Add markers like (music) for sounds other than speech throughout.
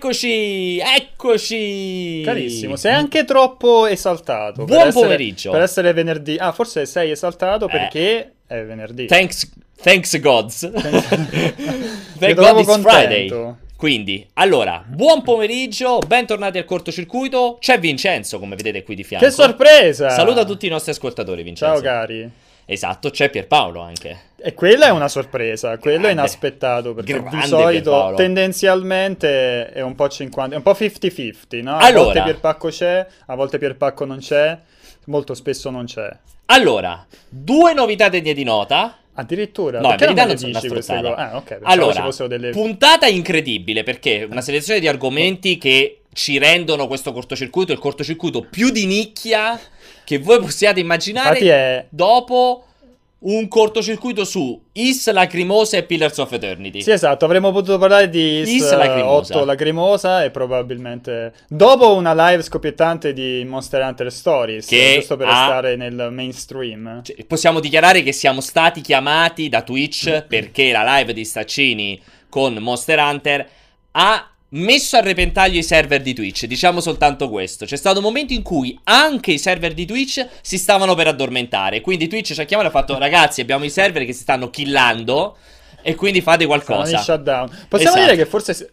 Eccoci, eccoci. Carissimo, sei anche troppo esaltato. Buon per essere- pomeriggio. per essere venerdì. Ah, forse sei esaltato Eh. perché è venerdì. Thanks, thanks gods. (laughs) Thank Ti God it's contento. Friday. Quindi, allora, buon pomeriggio, bentornati al cortocircuito. C'è Vincenzo, come vedete qui di fianco. Che sorpresa! Saluta tutti i nostri ascoltatori, Vincenzo. Ciao cari. Esatto, c'è Pierpaolo anche. E quella è una sorpresa, quello è Grande. inaspettato perché di solito tendenzialmente è un po' 50, è un po' 50-50, no? A Allora. volte Pierpacco c'è, a volte Pierpacco non c'è, molto spesso non c'è. Allora, due novità degne di nota. Addirittura, No, in verità non non sono una dici queste cose? Ah, ok, Allora, delle... puntata incredibile perché una selezione di argomenti che ci rendono questo cortocircuito il cortocircuito più di nicchia che voi possiate immaginare Infatti è... dopo un cortocircuito su Is Lacrimosa e Pillars of Eternity. Sì, esatto, avremmo potuto parlare di Is, Is Lacrimosa. 8 Lacrimosa e probabilmente dopo una live scoppiettante di Monster Hunter Stories, Che giusto per ha- restare nel mainstream. Cioè, Possiamo dichiarare che siamo stati chiamati da Twitch perché la live di Staccini con Monster Hunter ha messo a repentaglio i server di Twitch. Diciamo soltanto questo. C'è stato un momento in cui anche i server di Twitch si stavano per addormentare. Quindi Twitch ci ha chiamato e ha fatto: Ragazzi, abbiamo i server che si stanno killando. E quindi fate qualcosa. shutdown. Possiamo Esatto. dire che forse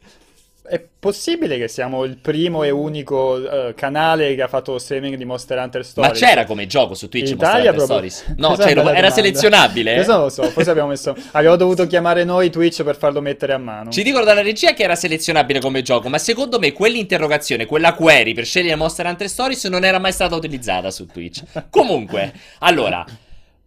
è possibile che siamo il primo e unico eh, canale che ha fatto streaming di Monster Hunter Ma Stories. c'era come gioco su Twitch In Monster Italia Hunter proprio- Stories? No, una bella era domanda. selezionabile. Questo non lo so, forse abbiamo messo abbiamo dovuto chiamare noi Twitch per farlo mettere a mano. Ci dicono dalla regia che era selezionabile come gioco, ma secondo me quell'interrogazione, quella query per scegliere Monster Hunter Stories non era mai stata utilizzata su Twitch. (laughs) Comunque, allora,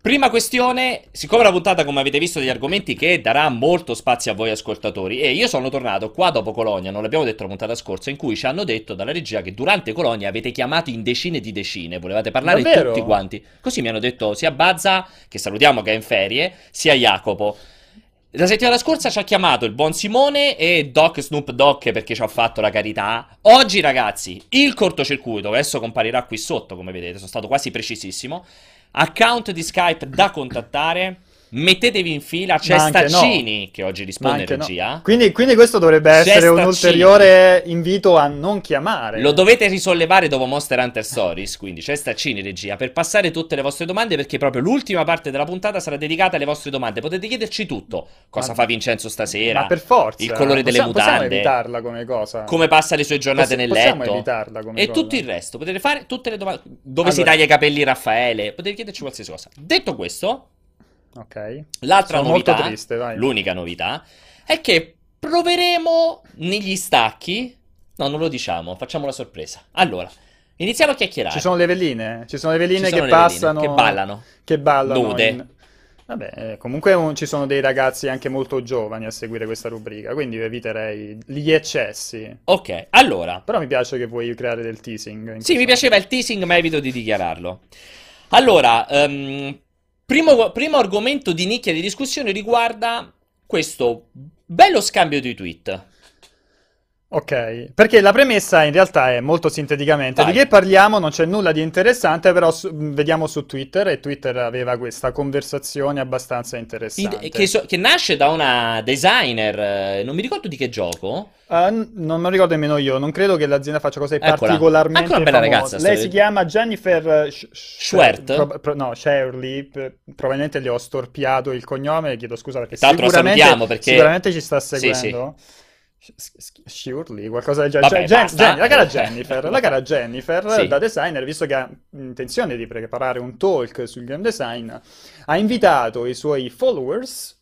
prima questione, siccome la puntata, come avete visto, degli argomenti che darà molto spazio a voi ascoltatori, e io sono tornato qua dopo Colonia, non l'abbiamo detto la puntata scorsa, in cui ci hanno detto dalla regia che durante Colonia avete chiamato in decine di decine, volevate parlare Davvero? tutti quanti. Così mi hanno detto sia Bazza, che salutiamo che è in ferie, sia Jacopo. La settimana scorsa ci ha chiamato il buon Simone e Doc Snoop Doc perché ci ha fatto la carità. Oggi, ragazzi, il cortocircuito, adesso comparirà qui sotto, come vedete, sono stato quasi precisissimo. Account di Skype da contattare. Mettetevi in fila, anche no. Che oggi risponde in anche no. regia. Quindi, quindi questo dovrebbe essere un ulteriore invito a non chiamare. Lo dovete risollevare dopo Monster Hunter Stories, quindi c'è Staccini regia, per passare tutte le vostre domande perché proprio l'ultima parte della puntata sarà dedicata alle vostre domande. Potete chiederci tutto. Cosa Ma- fa Vincenzo stasera? Ma per forza. Il colore delle Possiamo- Possiamo mutande. evitarla come cosa. come passa le sue giornate Possi- nel possiamo letto evitarla come e cosa. tutto il resto. Potete fare tutte le domande. Dove si Allora. taglia i capelli Raffaele? Potete chiederci qualsiasi cosa. Detto questo, Ok. l'altra Sono novità, molto triste, vai. l'unica novità, è che proveremo negli stacchi. No, non lo diciamo, facciamo la sorpresa. Allora, iniziamo a chiacchierare. Ci sono le veline, ci sono le veline Ci sono che le veline passano, che ballano. che ballano Nude. in- Vabbè, eh, comunque un- ci sono dei ragazzi anche molto giovani a seguire questa rubrica, quindi eviterei gli eccessi. Ok, allora. Però mi piace che vuoi creare del teasing. in Sì, mi piaceva il teasing, ma evito di dichiararlo. Allora, ehm, primo, primo argomento di nicchia di discussione riguarda questo bello scambio di tweet. Ok, perché la premessa in realtà è molto sinteticamente Vai. di che parliamo, non c'è nulla di interessante, però su- vediamo su Twitter e Twitter aveva questa conversazione abbastanza interessante. In- che, so- che nasce da una designer, eh, non mi ricordo di che gioco. N- non me lo ricordo nemmeno io, non credo che l'azienda faccia cose Eccola. particolarmente Anche una bella famose. ragazza, Lei si chiama Jennifer eh, Schwert? pro- pro- no, Shirley, p- probabilmente le ho storpiato il cognome, chiedo scusa perché Tra sicuramente, perché- sicuramente ci sta Sì, sì. Shirley, qualcosa del genere. Vabbè, Cioè, Gen-. Gen- la cara Jennifer, la cara Jennifer Sì. da designer, visto che ha intenzione di preparare un talk sul game design, ha invitato i suoi followers,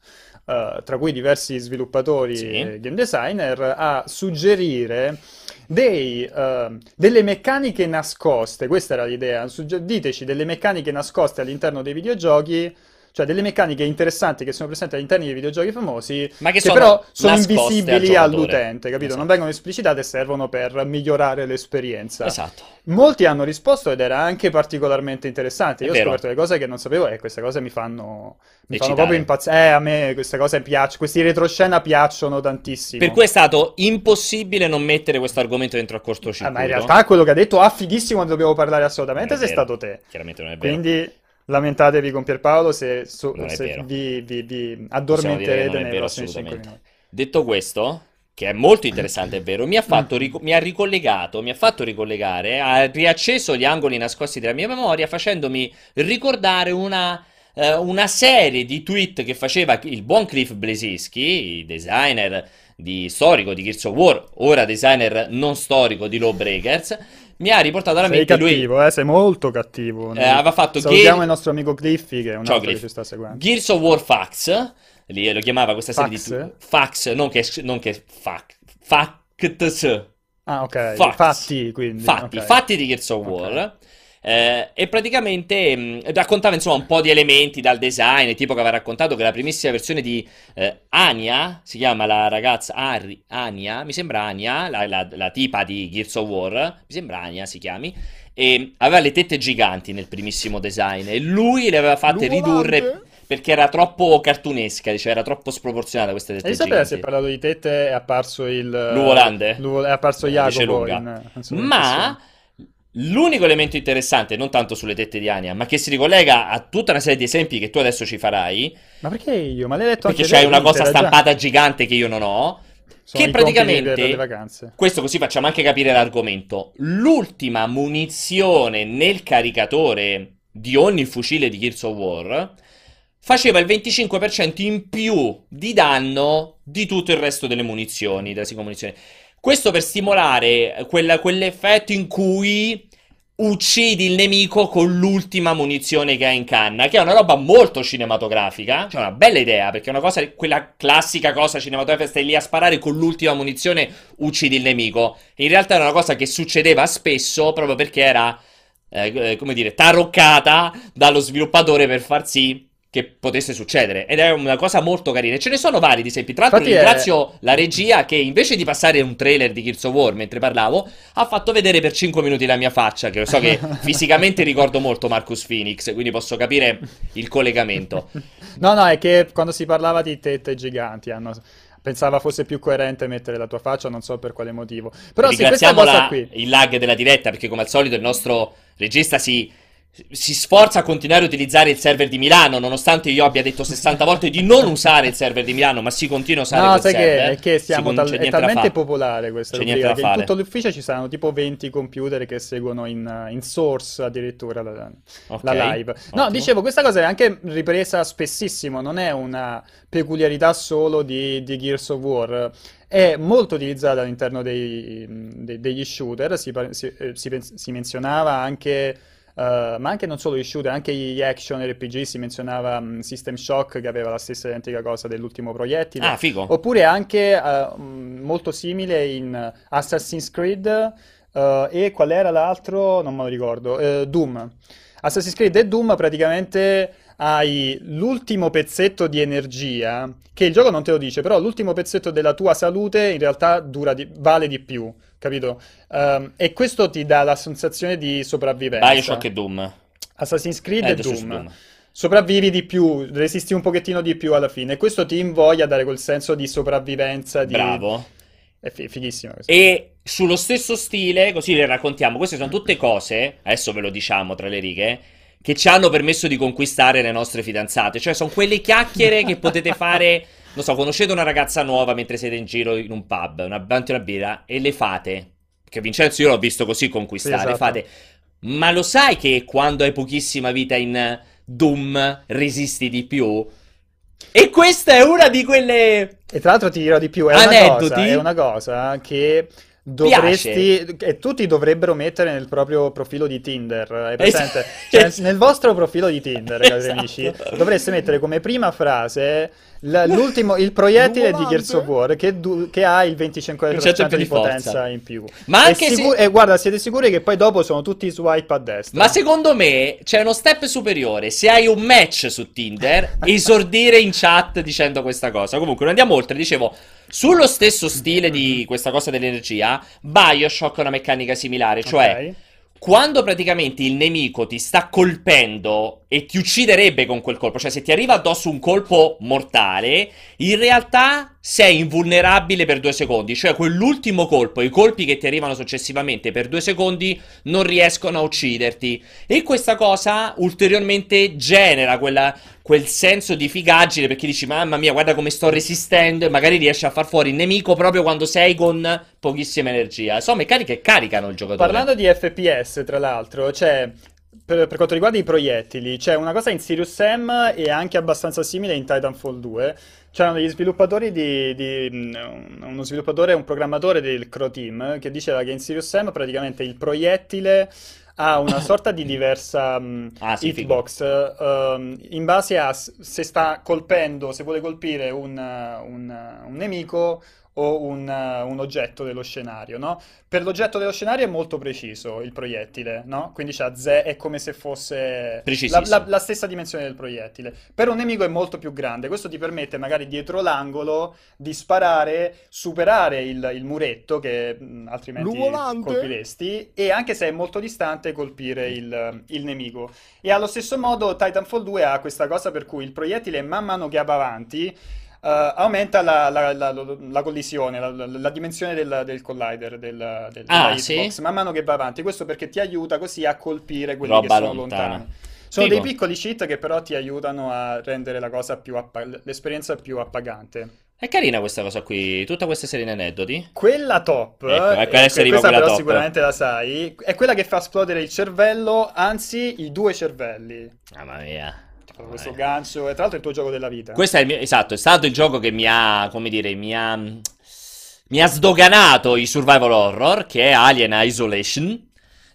eh, tra cui diversi sviluppatori Sì. e game designer, a suggerire dei, eh, delle meccaniche nascoste. Questa era l'idea. Sugge- diteci delle meccaniche nascoste all'interno dei videogiochi. Cioè delle meccaniche interessanti che sono presenti all'interno dei videogiochi famosi, Ma che che sono però sono invisibili all'utente, capito? Esatto. Non vengono esplicitate e servono per migliorare l'esperienza. Esatto. Molti hanno risposto ed era anche particolarmente interessante. È Io ho vero. scoperto le cose che non sapevo e queste cose mi fanno, mi fanno proprio impazzire. Eh, a me queste cose piacciono, questi retroscena piacciono tantissimo. Per cui è stato impossibile non mettere questo argomento dentro al cortocircuito. Ah, ma in realtà quello che ha detto, ah, fighissimo, ne dobbiamo parlare assolutamente, è sei vero. stato te. Chiaramente non è vero. Quindi lamentatevi con Pierpaolo se, so- se vi, vi- vi addormenterete nei vero prossimi 5 assolutamente. minuti. Detto questo, che è molto interessante, è vero, mi ha, fatto, (laughs) mi ha ricollegato, mi ha fatto ricollegare, ha riacceso gli angoli nascosti della mia memoria facendomi ricordare una, eh, una serie di tweet che faceva il buon Cliff Blesinski, il designer di storico di Gears of War, ora designer non storico di Lawbreakers, mi ha riportato alla Sei mente lui cattivo, eh, sei molto cattivo. eh, aveva fatto Salutiamo Gear- il nostro amico Cliffy, che è un Ciao, altro che Cliff. ci sta seguendo. Gears of War Fax, lì lo chiamava questa serie Fax? di fax, non che, non che fac, facts, Ah, ok. Facts. Fatti, quindi. fatti, ok. fatti di Gears of. War. Eh, e praticamente mh, raccontava insomma un po' di elementi dal design, tipo che aveva raccontato che la primissima versione di eh, Anya, si chiama la ragazza Ari, Anya, mi sembra Anya, la, la- la tipa di Gears of War, mi sembra Anya si chiami, e aveva le tette giganti nel primissimo design e lui le aveva fatte Luvolante. ridurre perché era troppo cartunesca, diceva, era troppo sproporzionata queste tette E sapere se parlato di tette è apparso il... L'Uvolande? l'Uvo- È apparso Jacopo lunga. in, in Ma l'unico elemento interessante, non tanto sulle tette di Ania, ma che si ricollega a tutta una serie di esempi che tu adesso ci farai, Ma perché io? Ma l'hai detto perché anche c'hai te, una cosa era già- stampata gigante che io non ho, Sono che praticamente- questo così facciamo anche capire l'argomento. L'ultima munizione nel caricatore di ogni fucile di Gears of War faceva il 25% in più di danno di tutto il resto delle munizioni, della singola munizione. Questo per stimolare quella- quell'effetto in cui uccidi il nemico con l'ultima munizione che hai in canna, che è una roba molto cinematografica, cioè una bella idea, perché è una cosa, quella classica cosa cinematografica, stai lì a sparare con l'ultima munizione, uccidi il nemico. In realtà era una cosa che succedeva spesso proprio perché era, eh, come dire, taroccata dallo sviluppatore per far sì che potesse succedere. Ed è una cosa molto carina. E ce ne sono vari di esempi. Tra l'altro Infatti è- ringrazio la regia che invece di passare un trailer di Gears of War mentre parlavo, ha fatto vedere per 5 minuti la mia faccia, che lo so che (laughs) fisicamente ricordo molto Marcus Phoenix, quindi posso capire il collegamento. No, no, è che quando si parlava di tette giganti hanno... Pensava fosse più coerente mettere la tua faccia, non so per quale motivo. Però sì, questa Ringraziamo cosa la- qui... il lag della diretta perché come al solito il nostro regista si, si sforza a continuare a utilizzare il server di Milano, nonostante io abbia detto 60 volte di non usare il server di Milano, ma si continua a usare No, quel sai che, server. è che Si siamo con- tal- è talmente popolare questa rubrica che in fare. tutto l'ufficio ci saranno tipo 20 computer che seguono in, in source addirittura la, Ok, la live. No, ottimo. dicevo, questa cosa è anche ripresa spessissimo, non è una peculiarità solo di, di Gears of War. È molto utilizzata all'interno dei- dei- degli shooter, si, si- eh, si si menzionava anche... Uh, ma anche non solo gli shooter, anche gli action RPG, si menzionava mm, System Shock che aveva la stessa identica cosa dell'ultimo proiettile. Ah, figo. Oppure anche mh, molto simile in Assassin's Creed eh, e qual era l'altro? Non me lo ricordo. Doom. Assassin's Creed e Doom praticamente hai l'ultimo pezzetto di energia, che il gioco non te lo dice, però l'ultimo pezzetto della tua salute in realtà dura di- vale di più, capito? Ehm, e questo ti dà la sensazione di sopravvivenza. Bioshock e Doom. Assassin's Creed Eh, e su Doom. Sopravvivi di più, resisti un pochettino di più alla fine. E questo ti invoglia a dare quel senso di sopravvivenza. Di... Bravo. È fi- fighissimo questo. E sullo stesso stile, così le raccontiamo, queste sono tutte cose, adesso ve lo diciamo tra le righe, che ci hanno permesso di conquistare le nostre fidanzate. Cioè, sono quelle chiacchiere che potete fare, non so, conoscete una ragazza nuova mentre siete in giro in un pub, una, davanti una birra, e le fate. Perché Vincenzo io l'ho visto così conquistare, esatto. fate. Ma lo sai che quando hai pochissima vita in Doom resisti di più? E questa è una di quelle... E tra l'altro ti dirò di più, è una Aneddoti? cosa, è una cosa che dovresti, che tutti dovrebbero mettere nel proprio profilo di Tinder, hai presente? Cioè, (laughs) nel vostro profilo di Tinder, cari Esatto. amici, dovreste mettere come prima frase l'ultimo, il proiettile di. Gears of War che, du- che ha il 25% più di forza. potenza in più. Ma E anche se- sicu- E guarda, siete sicuri che poi dopo sono tutti swipe a destra? Ma secondo me c'è uno step superiore. Se hai un match su Tinder, (laughs) esordire in chat dicendo questa cosa. Comunque, non andiamo oltre. Dicevo, sullo stesso stile di questa cosa dell'energia, Bioshock ha una meccanica similare. Cioè, Ok. Quando praticamente il nemico ti sta colpendo e ti ucciderebbe con quel colpo, cioè se ti arriva addosso un colpo mortale, in realtà sei invulnerabile per due secondi, cioè quell'ultimo colpo, i colpi che ti arrivano successivamente per due secondi non riescono a ucciderti. E questa cosa ulteriormente genera quella, quel senso di figaggine perché dici mamma mia guarda come sto resistendo e magari riesci a far fuori il nemico proprio quando sei con pochissima energia. Sono meccaniche che caricano il giocatore. Parlando di FPS, tra l'altro, cioè per, per, quanto riguarda i proiettili, c'è una cosa in Sirius Sam e anche abbastanza simile in Titanfall 2. C'erano degli sviluppatori di, di, mm, uno sviluppatore un programmatore del Crow Team che diceva che in Sirius Sam praticamente il proiettile ha una (coughs) sorta di diversa um, ah, sì, hitbox um, in base a se sta colpendo, se vuole colpire un, un, un nemico o un, un, oggetto dello scenario, no? Per l'oggetto dello scenario è molto preciso il proiettile, no? Quindi ze- è come se fosse la, la, la, stessa dimensione del proiettile. Per un nemico è molto più grande, questo ti permette magari dietro l'angolo di sparare, superare il, il muretto che mh, altrimenti colpiresti e anche se è molto distante colpire il, il nemico. E allo stesso modo Titanfall 2 ha questa cosa per cui il proiettile man mano che va avanti aumenta la, la, la, la collisione, la, dimensione del, del collider, del, del, ah, sì? man mano che va avanti. Questo perché ti aiuta così a colpire quelli Roba che sono lontana. lontani. Sono Figo. dei piccoli cheat che però ti aiutano a rendere la cosa più appa- l'esperienza più appagante. È carina questa cosa qui, tutta questa serie di aneddoti. Quella top, ecco, ecco adesso eh, questa però top. sicuramente la sai, è quella che fa esplodere il cervello, anzi i due cervelli. Mamma mia questo gancio, e tra l'altro è il tuo gioco della vita. Questo è il mio, esatto, è stato il gioco che mi ha, come dire, mi ha, mi ha sdoganato i survival horror, che è Alien Isolation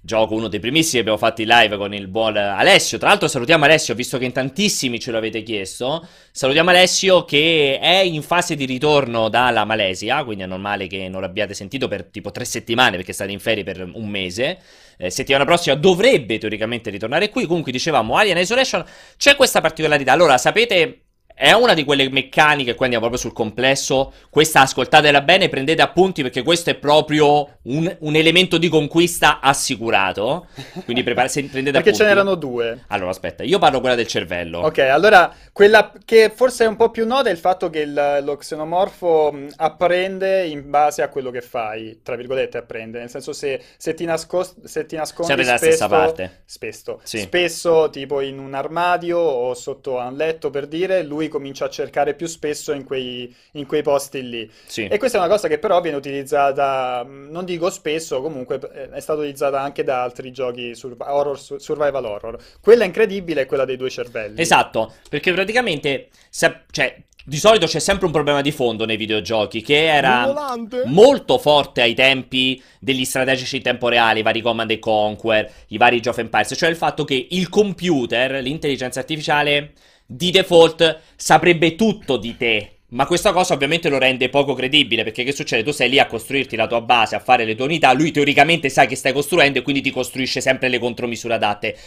gioco, uno dei primissimi abbiamo fatto in live con il buon Alessio. Tra l'altro salutiamo Alessio, visto che in tantissimi ce l'avete chiesto. Salutiamo Alessio che è in fase di ritorno dalla Malesia, quindi è normale che non l'abbiate sentito per tipo tre settimane perché state in ferie per un mese. Eh, settimana prossima dovrebbe teoricamente ritornare qui. Comunque dicevamo Alien Isolation, c'è questa particolarità. Allora, sapete è una di quelle meccaniche, qua andiamo proprio sul complesso. Questa ascoltatela bene, prendete appunti perché questo è proprio un, un elemento di conquista assicurato. Quindi prepar- se prendete perché appunti. ce n'erano due. Allora, aspetta, io parlo quella del cervello. Ok, allora quella che forse è un po' più nota è il fatto che il, lo xenomorfo apprende in base a quello che fai. Tra virgolette, apprende. Nel senso, se, se ti, nascos- se ti nascondi Sempre spesso, stessa parte. Spesso, sì. spesso, tipo in un armadio o sotto a un letto per dire, lui comincia a cercare più spesso in quei, in quei posti lì. Sì. E questa è una cosa che però viene utilizzata, non dico spesso, comunque eh, è stata utilizzata anche da altri giochi sur- horror, survival horror. Quella incredibile è quella dei due cervelli. Esatto, perché praticamente, se, cioè, di solito c'è sempre un problema di fondo nei videogiochi che era molto forte ai tempi degli strategici in tempo reale, i vari Command and Conquer, i vari Age of Empires, cioè il fatto che il computer, l'intelligenza artificiale di default saprebbe tutto di te. Ma questa cosa ovviamente lo rende poco credibile, perché che succede? Tu sei lì a costruirti la tua base, a fare le tue unità, lui teoricamente sa che stai costruendo e quindi ti costruisce sempre le contromisure adatte.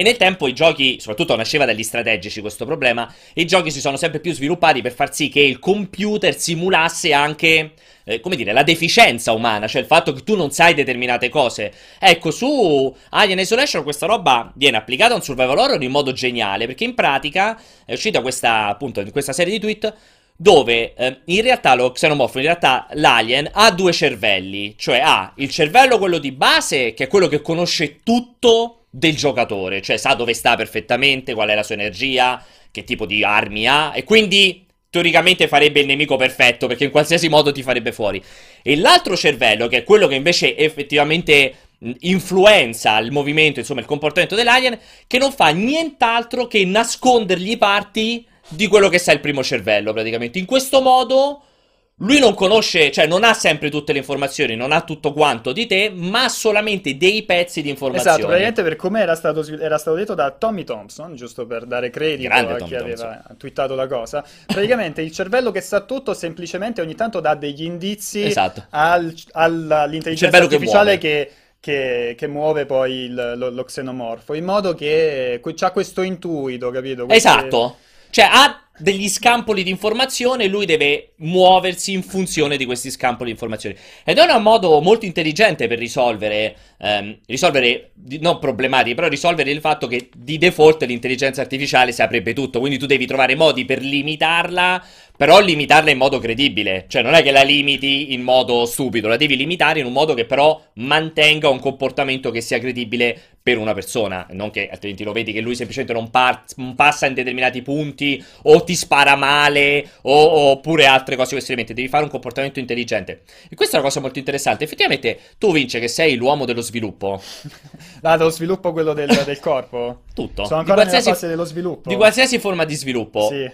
E nel tempo i giochi, soprattutto nasceva dagli strategici questo problema, i giochi si sono sempre più sviluppati per far sì che il computer simulasse anche, eh, come dire, la deficienza umana, cioè il fatto che tu non sai determinate cose. Ecco, su Alien Isolation questa roba viene applicata a un survival horror in modo geniale, perché in pratica è uscita questa, appunto, in questa serie di tweet dove eh, in realtà lo xenomorfo, in realtà l'alien ha due cervelli, cioè ha il cervello quello di base, che è quello che conosce tutto del giocatore, cioè sa dove sta perfettamente, qual è la sua energia, che tipo di armi ha e quindi teoricamente farebbe il nemico perfetto perché in qualsiasi modo ti farebbe fuori. E l'altro cervello, che è quello che invece effettivamente influenza il movimento, insomma il comportamento dell'alien, che non fa nient'altro che nascondergli parti di quello che sa il primo cervello praticamente. In questo modo lui non conosce, cioè non ha sempre tutte le informazioni, non ha tutto quanto di te, ma solamente dei pezzi di informazioni. Esatto, praticamente per come era stato, era stato detto da Tommy Thompson, giusto per dare credito Grande a Tommy chi Thompson. aveva twittato la cosa. Praticamente il cervello che sa tutto semplicemente ogni tanto dà degli indizi esatto. al, all'intelligenza artificiale che, che, che, muove poi il, lo, lo, xenomorfo, in modo che ha questo intuito, capito? Queste... Esatto, cioè ha degli scampoli di informazione lui deve muoversi in funzione di questi scampoli di informazioni. Ed è un modo molto intelligente per risolvere, ehm, risolvere non problematiche, però risolvere il fatto che di default l'intelligenza artificiale saprebbe tutto, quindi tu devi trovare modi per limitarla, però limitarla in modo credibile. Cioè non è che la limiti in modo stupido, la devi limitare in un modo che però mantenga un comportamento che sia credibile per una persona, non che altrimenti lo vedi che lui semplicemente non, par- non passa in determinati punti o ti spara male o- oppure altre cose questi elementi, devi fare un comportamento intelligente. E questa è una cosa molto interessante. Effettivamente tu vince che sei l'uomo dello sviluppo. (laughs) Ah, dello sviluppo quello del, del corpo? Tutto. Sono ancora nella fase dello sviluppo. Di qualsiasi forma di sviluppo. Sì.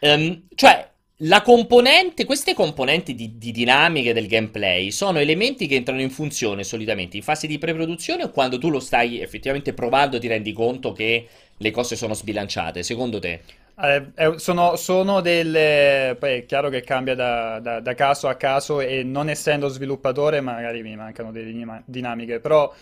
Um, cioè, la componente, queste componenti di, di, dinamiche del gameplay sono elementi che entrano in funzione solitamente in fase di pre-produzione o quando tu lo stai effettivamente provando ti rendi conto che le cose sono sbilanciate, secondo te? Eh, sono, sono, delle. Poi è chiaro che cambia da, da, da, caso a caso e non essendo sviluppatore magari mi mancano delle dinamiche, però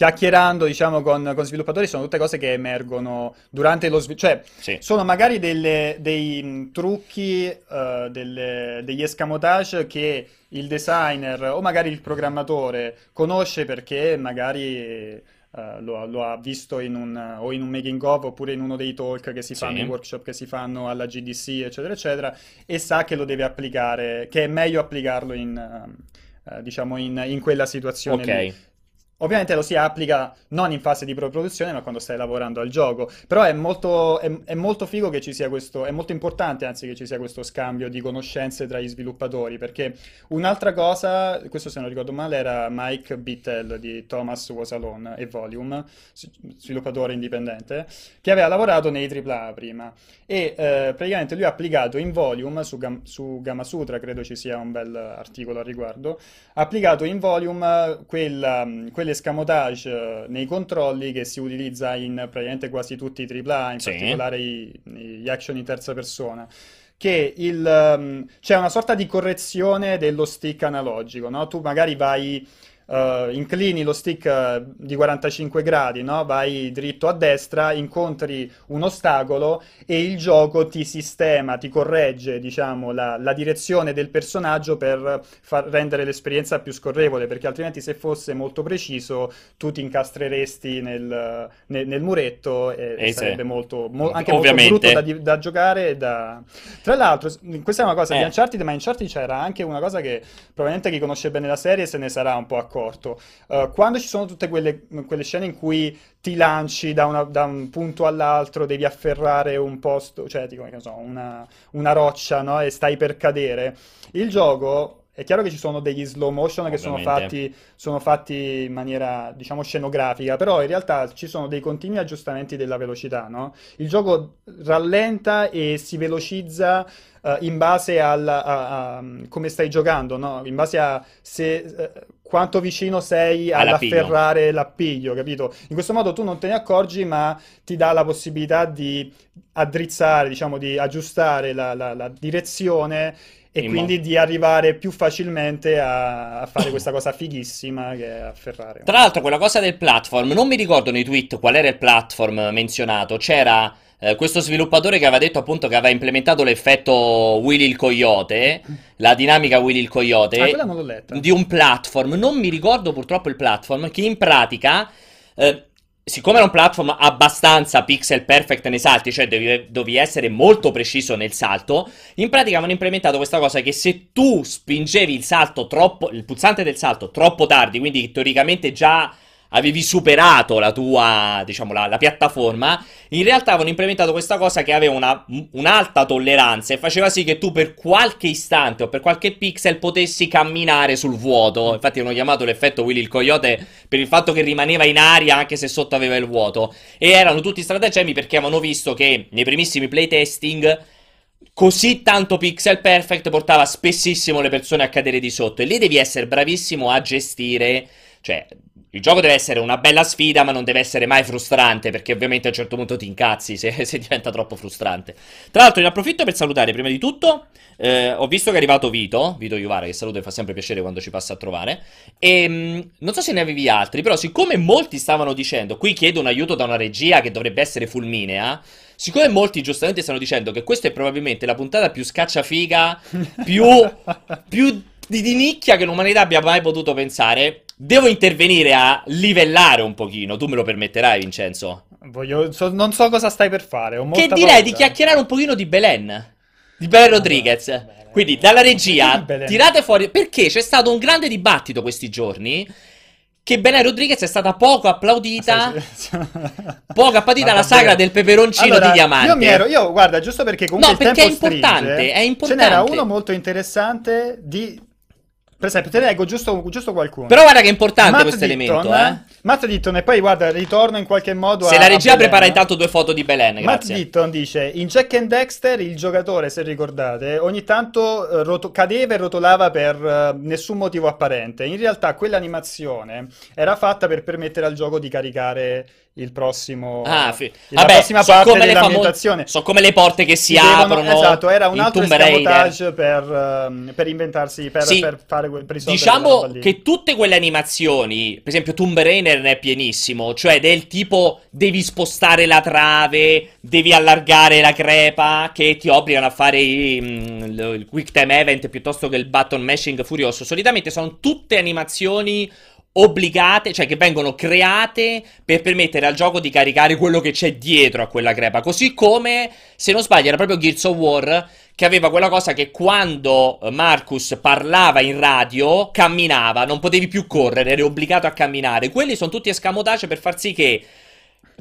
chiacchierando, diciamo, con, con, sviluppatori sono tutte cose che emergono durante lo sviluppo. Cioè, sì. sono magari delle, dei mh, trucchi, uh, delle, degli escamotage che il designer o magari il programmatore conosce perché magari... Uh, lo, lo, ha visto in un, o in un making of oppure in uno dei talk che si fanno, sì. i workshop che si fanno alla GDC, eccetera, eccetera, e sa che lo deve applicare, che è meglio applicarlo in, uh, diciamo in, in, quella situazione. Ok. Lì. Ovviamente lo si applica non in fase di produzione, ma quando stai lavorando al gioco. Però è molto, è, è molto figo che ci sia questo, è molto importante anzi che ci sia questo scambio di conoscenze tra gli sviluppatori, perché un'altra cosa, questo se non ricordo male, era Mike Bittel di Thomas Was Alone e Volume, sviluppatore indipendente, che aveva lavorato nei AAA prima. E eh, praticamente lui ha applicato in Volume, su, Gam- su Gamasutra, credo ci sia un bel articolo al riguardo, ha applicato in Volume quella, quelle l'escamotage eh, nei controlli che si utilizza in praticamente quasi tutti i AAA, in sì. particolare i, gli action in terza persona che il, um, c'è una sorta di correzione dello stick analogico, no? Tu magari vai uh, inclini lo stick uh, di 45 gradi, no? vai dritto a destra, incontri un ostacolo e il gioco ti sistema, ti corregge diciamo, la, la direzione del personaggio per far rendere l'esperienza più scorrevole, perché altrimenti se fosse molto preciso tu ti incastreresti nel, nel, nel muretto e, e sarebbe molto, mo- anche Ovviamente. molto brutto da, da giocare. Da... Tra l'altro, questa è una cosa eh. di Uncharted, ma in Uncharted c'era anche una cosa che probabilmente chi conosce bene la serie se ne sarà un po' accorto corto. Uh, quando ci sono tutte quelle, quelle, scene in cui ti lanci da, una, da, un punto all'altro, devi afferrare un posto, cioè tipo, so, una, una, roccia, no? E stai per cadere. Il gioco è chiaro che ci sono degli slow motion che sono fatti, sono fatti, in maniera, diciamo, scenografica, però in realtà ci sono dei continui aggiustamenti della velocità, no? Il gioco rallenta e si velocizza uh, in base al, a, a, a, come stai giocando, no? In base a se... Uh, quanto vicino sei all'afferrare l'appiglio, capito? In questo modo tu non te ne accorgi, ma ti dà la possibilità di addrizzare, diciamo, di aggiustare la, la, la direzione e In quindi mo- di arrivare più facilmente a, a, fare (coughs) questa cosa fighissima che è afferrare. Tra l'altro, quella cosa del platform, non mi ricordo nei tweet qual era il platform menzionato, c'era eh, questo sviluppatore che aveva detto appunto che aveva implementato l'effetto Willy il Coyote, la dinamica Willy il Coyote, ah, di un platform, non mi ricordo purtroppo il platform, che in pratica... Eh, siccome era un platform abbastanza pixel perfect nei salti, cioè devi, devi, essere molto preciso nel salto, in pratica avevano implementato questa cosa che se tu spingevi il salto troppo, il pulsante del salto troppo tardi, quindi teoricamente già avevi superato la tua, diciamo, la, la, piattaforma, in realtà avevano implementato questa cosa che aveva una, un'alta tolleranza e faceva sì che tu per qualche istante o per qualche pixel potessi camminare sul vuoto. Infatti hanno chiamato l'effetto Willy il Coyote per il fatto che rimaneva in aria anche se sotto aveva il vuoto. E erano tutti stratagemmi perché avevano visto che nei primissimi playtesting così tanto pixel perfect portava spessissimo le persone a cadere di sotto e lì devi essere bravissimo a gestire, cioè il gioco deve essere una bella sfida, ma non deve essere mai frustrante, perché ovviamente a un certo punto ti incazzi se, (laughs) se diventa troppo frustrante. Tra l'altro, ne approfitto per salutare prima di tutto. Eh, ho visto che è arrivato Vito, Vito Iuvara, che saluto e fa sempre piacere quando ci passa a trovare. E mh, mm, non so se ne avevi altri, però, siccome molti stavano dicendo, qui chiedo un aiuto da una regia che dovrebbe essere fulminea. Siccome molti giustamente stanno dicendo che questa è probabilmente la puntata più scacciafiga, più, (laughs) più di, di nicchia che l'umanità abbia mai potuto pensare, Devo intervenire a livellare un pochino, tu me lo permetterai, Vincenzo? Voglio, so, non so cosa stai per fare. che direi paura. di chiacchierare un pochino di Belen. Di Belen Rodriguez. Bene, Quindi dalla regia tirate fuori. Perché c'è stato un grande dibattito questi giorni. Che Belen Rodriguez è stata poco applaudita. (laughs) poco applaudita alla sagra del peperoncino allora, di diamante. Io mi ero, io guarda, giusto perché comunque no, perché è importante, stringe, è importante. Ce n'era uno molto interessante di per esempio, te ne leggo giusto, giusto qualcuno. Però guarda che è importante Matt questo Ditton, elemento, eh. Matt Ditton, e poi guarda, ritorno in qualche modo Se a, la regia prepara intanto due foto di Belen, grazie. Matt Ditton dice, in Jack and Dexter il giocatore, se ricordate, ogni tanto uh, roto- cadeva e rotolava per uh, nessun motivo apparente. In realtà quell'animazione era fatta per permettere al gioco di caricare il prossimo ah, fi- la Vabbè, prossima so parte dell'ambientazione. Famo- so come le porte che si, si aprono. Esatto, era un altro escamotage per, uh, per inventarsi, per, sì. per fare per Diciamo che tutte quelle animazioni, per esempio Tomb Raider ne è pienissimo, cioè del tipo devi spostare la trave, devi allargare la crepa, che ti obbligano a fare i, mm, il quick time event piuttosto che il button mashing furioso. Solitamente sono tutte animazioni obbligate, cioè che vengono create per permettere al gioco di caricare quello che c'è dietro a quella crepa. Così come, se non sbaglio, era proprio Gears of War che aveva quella cosa che quando Marcus parlava in radio camminava, non potevi più correre, eri obbligato a camminare. Quelli sono tutti escamotage per far sì che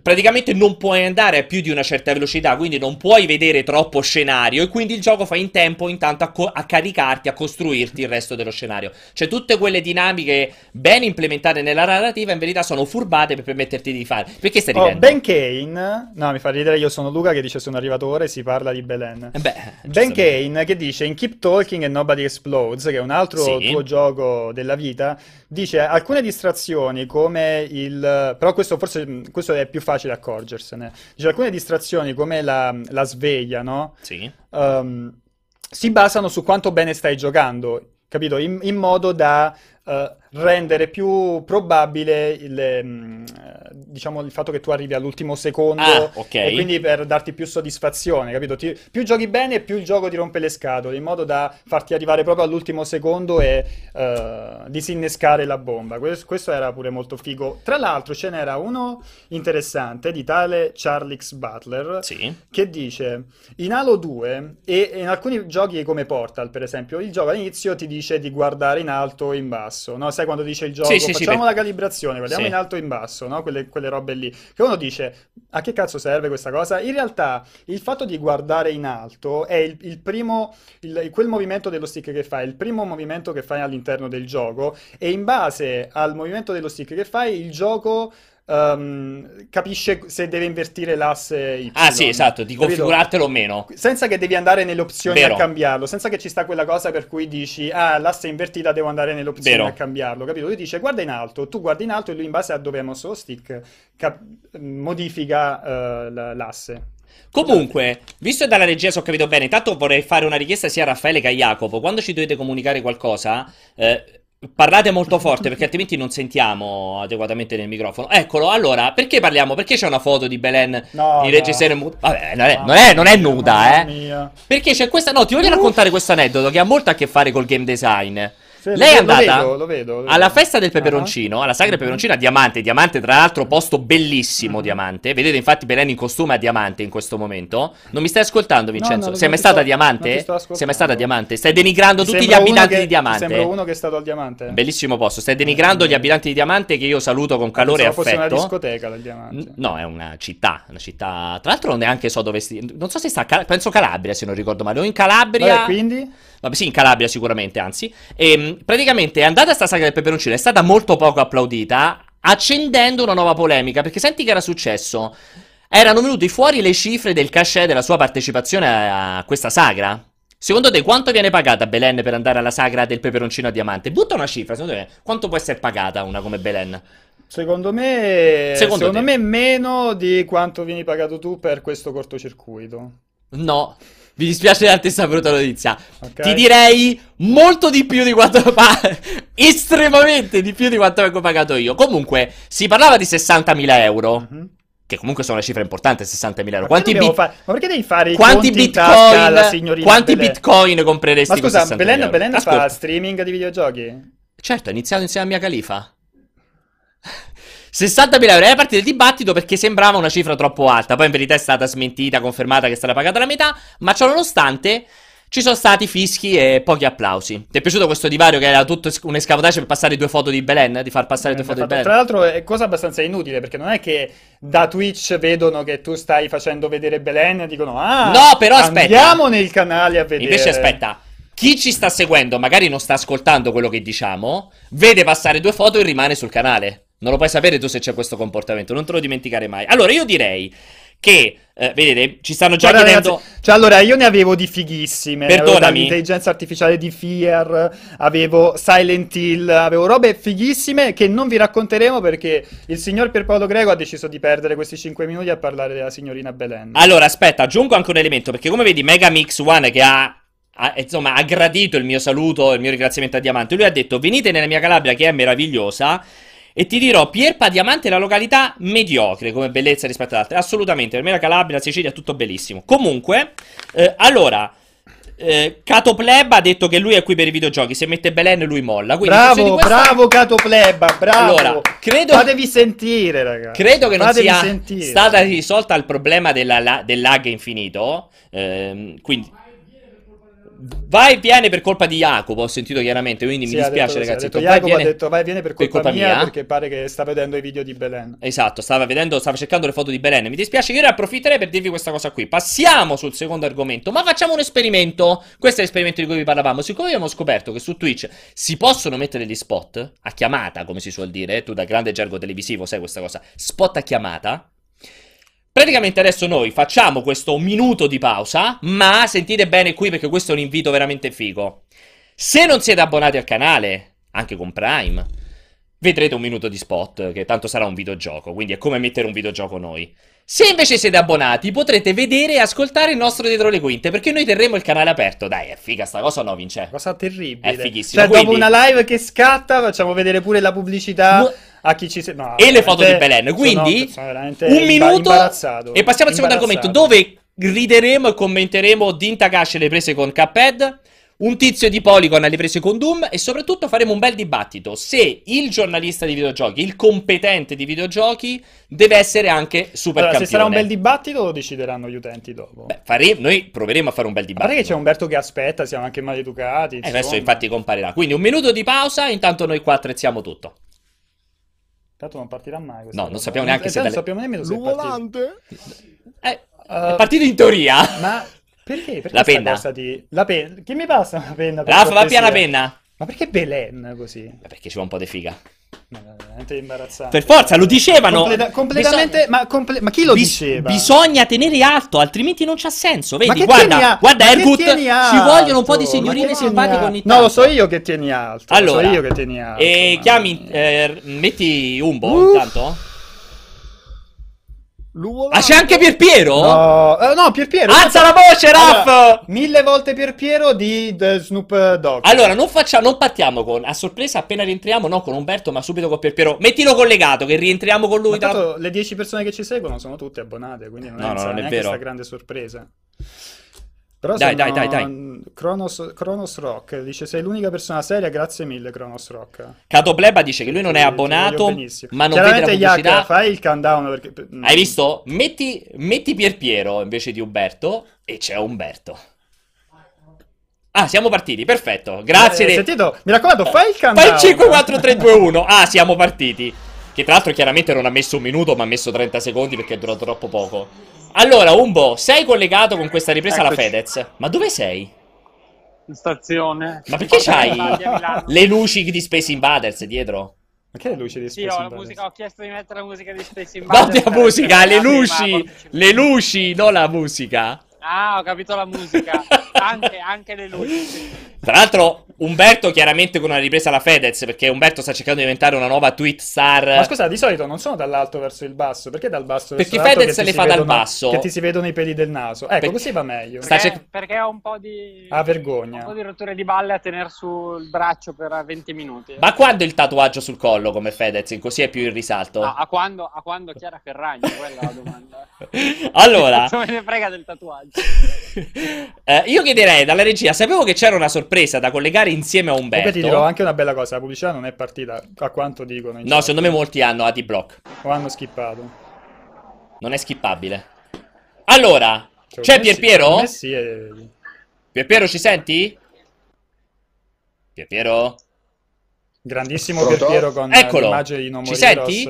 praticamente non puoi andare a più di una certa velocità, quindi non puoi vedere troppo scenario e quindi il gioco fa in tempo intanto a, a caricarti, a costruirti il resto dello scenario. Cioè tutte quelle dinamiche ben implementate nella narrativa in verità sono furbate per permetterti di fare. Perché stai ridendo? Oh, ben Kane, no mi fa ridere, io sono Luca che dice sono arrivatore si parla di Belen. Eh beh, ben Kane che dice in Keep Talking and Nobody Explodes, che è un altro sì. tuo gioco della vita, dice alcune distrazioni come il... però questo forse questo è più facile accorgersene. Dice, alcune distrazioni come la, la sveglia, no? Sì. Um, si basano su quanto bene stai giocando, capito? In, in modo da uh, rendere più probabile il, mm, diciamo, il fatto che tu arrivi all'ultimo secondo ah, okay. e quindi per darti più soddisfazione, capito? Ti, più giochi bene, più il gioco ti rompe le scatole, in modo da farti arrivare proprio all'ultimo secondo e uh, disinnescare la bomba. Questo, questo, era pure molto figo. Tra l'altro ce n'era uno interessante di tale Charlix Butler sì. che dice in Halo 2 e in alcuni giochi come Portal, per esempio, il gioco all'inizio ti dice di guardare in alto o in basso, no? Sai quando dice il gioco, sì, sì, facciamo sì, la calibrazione, guardiamo in alto e in basso, no? quelle, quelle, robe lì. Che uno dice, a che cazzo serve questa cosa? In realtà il fatto di guardare in alto è il, il primo, il, quel movimento dello stick che fai, il primo movimento che fai all'interno del gioco e in base al movimento dello stick che fai il gioco um, capisce se deve invertire l'asse Y. Ah sì, esatto, di configurartelo o meno. Senza che devi andare nelle opzioni Vero. a cambiarlo, senza che ci sta quella cosa per cui dici, ah, l'asse è invertita, devo andare nelle opzioni Vero. a cambiarlo, capito? Lui dice, guarda in alto, tu guardi in alto e lui in base a dove ha mosso lo stick cap- modifica uh, l'asse. Comunque, visto che dalla regia so capito bene, intanto vorrei fare una richiesta sia a Raffaele che a Jacopo. Quando ci dovete comunicare qualcosa, eh, Parlate molto forte perché altrimenti non sentiamo adeguatamente nel microfono. Eccolo, allora, perché parliamo? Perché c'è una foto di Belen no, di reggiseno no. Vabbè, non è, non è, non è nuda, eh. Perché c'è questa... No, ti voglio raccontare questo aneddoto che ha molto a che fare col game design. Sì, Lei è andata lo vedo, lo vedo, lo vedo. alla festa del peperoncino, uh-huh. alla sagra del peperoncino a Diamante. Diamante, tra l'altro, posto bellissimo. Uh-huh. Diamante. Vedete, infatti, Belen in costume a Diamante in questo momento. Non mi stai ascoltando, Vincenzo? No, no, Sei mai stata a Diamante? Sei mai stata a Diamante? Stai denigrando tutti gli abitanti che, di Diamante. Sembra uno che è stato al Diamante. Bellissimo posto. Stai denigrando gli abitanti di Diamante, che io saluto con calore e affetto. fosse una discoteca del Diamante. No, è una città. Una città. Tra l'altro, neanche so dove. Sti... Non so se sta. Penso Calabria, se non ricordo male. O in Calabria. Vabbè, quindi? Vabbè, sì, in Calabria sicuramente, anzi. E, ehm, praticamente è andata sta saga del peperoncino, è stata molto poco applaudita, accendendo una nuova polemica, perché senti che era successo? Erano venuti fuori le cifre del cachet della sua partecipazione a questa sagra. Secondo te quanto viene pagata Belen per andare alla sagra del peperoncino a diamante? Butta una cifra, secondo te quanto può essere pagata una come Belen? Secondo me, Secondo secondo me meno di quanto vieni pagato tu per questo cortocircuito. No. Mi dispiace darti questa brutta notizia. Ok? Ti direi molto di più di quanto pa- (laughs) estremamente di più di quanto vengo pagato io. Comunque, si parlava di 60.000 euro. Mhm. Che comunque sono una cifra importante, 60.000 euro. Ma Quanti, bit- fa- Ma perché devi fare i quanti bitcoin, quanti Belen? bitcoin compreresti Ma con scusa, 60.000 Belen? Belen fa streaming di videogiochi? Certo, ha iniziato insieme a Mia Khalifa. 60.000 euro, era parte del dibattito perché sembrava una cifra troppo alta, poi in verità è stata smentita, confermata che è stata pagata la metà, ma ciò nonostante ci sono stati fischi e pochi applausi. Ti è piaciuto questo divario che era tutto un escamotage per passare due foto di Belen? Di far passare due Eh, foto di Belen? Tra l'altro è cosa abbastanza inutile perché non è che da Twitch vedono che tu stai facendo vedere Belen e dicono ah, No, però aspetta. andiamo nel canale a vedere. Invece aspetta, chi ci sta seguendo, magari non sta ascoltando quello che diciamo, vede passare due foto e rimane sul canale. Non lo puoi sapere tu se c'è questo comportamento, non te lo dimenticare mai. Allora io direi che, eh, vedete, ci stanno già Guarda, chiedendo... ragazzi, cioè allora io ne avevo di fighissime, avevo Perdonami. dall'intelligenza artificiale di Fear, avevo Silent Hill, avevo robe fighissime che non vi racconteremo perché il signor Pierpaolo Greco ha deciso di perdere questi 5 minuti a parlare della signorina Belen. Allora, aspetta, aggiungo anche un elemento, perché come vedi Megamix One che ha, ha, insomma, ha gradito il mio saluto, il mio ringraziamento a Diamante, lui ha detto venite nella mia Calabria che è meravigliosa e ti dirò Pierpa Diamante è la località mediocre come bellezza rispetto ad altre, assolutamente, per me la Calabria, la Sicilia è tutto bellissimo. Comunque, eh, allora... Eh, Cato Pleb ha detto che lui è qui per i videogiochi. Se mette Belen, lui molla. Quindi, bravo, questa- bravo Cato Pleba, bravo. Allora, credo- Fatevi sentire, ragazzi. Credo che non Fatevi sia sentire. stata risolta il problema della- la- del lag infinito. ehm, quindi. Vai e viene per colpa di Jacopo, ho sentito chiaramente, quindi Sì, mi dispiace detto ragazzi. Ha detto, detto, vai e Jacopo viene- ha detto vai viene per colpa, colpa mia, mia. perché pare che sta vedendo i video di Belen. Esatto, stava vedendo, stava cercando le foto di Belen. Mi dispiace, io ne approfitterei per dirvi questa cosa qui. Passiamo sul secondo argomento, ma facciamo un esperimento. Questo è l'esperimento di cui vi parlavamo. Siccome abbiamo scoperto che su Twitch si possono mettere gli spot a chiamata, come si suol dire, tu da grande gergo televisivo sai questa cosa, spot a chiamata. Praticamente adesso noi facciamo questo minuto di pausa, ma sentite bene qui perché questo è un invito veramente figo. Se non siete abbonati al canale, anche con Prime, vedrete un minuto di spot, che tanto sarà un videogioco, quindi è come mettere un videogioco noi. Se invece siete abbonati, potrete vedere e ascoltare il nostro dietro le quinte, perché noi terremo il canale aperto. Dai, è figa sta cosa o no, Vince? Cosa terribile. È fighissimo, Cioè, quindi- dopo una live che scatta, facciamo vedere pure la pubblicità No. A chi ci. No, e le foto di Belen. Quindi, un minuto e passiamo al secondo argomento, dove rideremo e commenteremo Din Takashi alle prese con Cuphead, un tizio di Polygon alle prese con Doom e soprattutto faremo un bel dibattito se il giornalista di videogiochi, il competente di videogiochi, deve essere anche super Allora, se sarà un bel campione. dibattito lo decideranno gli utenti dopo. Beh, fare- noi proveremo a fare un bel a parte che dibattito. c'è Umberto che aspetta, siamo anche maleducati. Eh, adesso infatti comparirà. Quindi un minuto di pausa, intanto noi qua attrezziamo tutto. Tanto non partirà mai. No, non sappiamo neanche Eh, se non dalle- sappiamo nemmeno se è partito. Volante? Eh, Uh, è partito in teoria. Ma perché? perché La penna. di... La penna. Chi mi passa una penna? Rafa, va cortesia? piana penna. Ma perché Belen così? Eh, Perché ci va un po' di figa. No, è veramente imbarazzante. Per forza, lo dicevano. Completa- completamente. Bisogna- Ma, comple- ma chi lo bis- diceva? Bisogna tenere alto, altrimenti non c'ha senso. Vedi, guarda, guarda, Ergut, ci vogliono un po' di signorine simpatiche ogni No, tanto. lo so io che tieni alto. Allora, lo so io che tieni alto. E ma- chiami, eh, metti Umbo Uff. intanto. L'uvolante? Ah, c'è anche Pierpiero? No, eh, no, Pierpiero. Alza la voce, Raff! Allora, mille volte Pierpiero di The Snoop Dogg. Allora, non, facciamo, non partiamo con a sorpresa appena rientriamo, no con Umberto, ma subito con Pierpiero. Mettilo collegato che rientriamo con lui. Tanto le 10 persone che ci seguono sono tutte abbonate, quindi non No, è, no, non è vero. questa grande sorpresa. Però Dai, sono- dai, dai, Kronos, Kronos Rock dice: Sei l'unica persona seria, grazie mille, Kronos Rock. Cato Bleba dice che lui non è abbonato, ma non vede la pubblicità. Fai il countdown perché. Hai visto? Metti, metti Pierpiero invece di Umberto e c'è Umberto. Ah, siamo partiti, perfetto. Grazie. Eh, de- sentito? Mi raccomando, fai il Fai countdown. il 5, 4, 3, 2, 1. Ah, siamo partiti. Che tra l'altro chiaramente non ha messo un minuto, ma ha messo 30 secondi perché è durato troppo poco. Allora, Umbo, sei collegato con questa ripresa alla Eccoci. Fedez. Ma dove sei? in stazione. Ma perché c'hai le luci di Space Invaders dietro? Ma che le luci di Sì, Space ho, la Invaders? musica, ho chiesto di mettere la musica di Space Invaders. Non la musica, le prima luci! Le luci, non la musica. Ah, ho capito la musica. (laughs) anche, anche le luci. sì. Tra l'altro, Umberto chiaramente con una ripresa alla Fedez, perché Umberto sta cercando di diventare una nuova tweet star. Ma scusa, di solito non sono dall'alto verso il basso, perché dal basso verso Perché Fedez le fa dal basso? Che ti si vedono i peli del naso. Ecco, Perché- così va meglio. Sta Perché, cer- perché ho un po' di... Ah, vergogna. Un po' di rotture di balle a tenere sul braccio per 20 minuti. Ma quando il tatuaggio sul collo come Fedez? Così è più in risalto. No, a quando, a quando Chiara Ferragni? Quella è la domanda. (laughs) allora, Cosa me ne frega del tatuaggio? (laughs) eh, io chiederei dalla regia, sapevo che c'era una sorpresa da collegare insieme a Comunque Umberto. ti dirò anche una bella cosa, la pubblicità non è partita a quanto dicono No, secondo me molti hanno AD-Block. O hanno skippato. Non è skippabile. Allora, Secondo c'è Pierpiero? sì, e- Pierpiero ci senti? Pierpiero? Grandissimo Pronto? Pierpiero con Eccolo. l'immagine di Non Ci senti?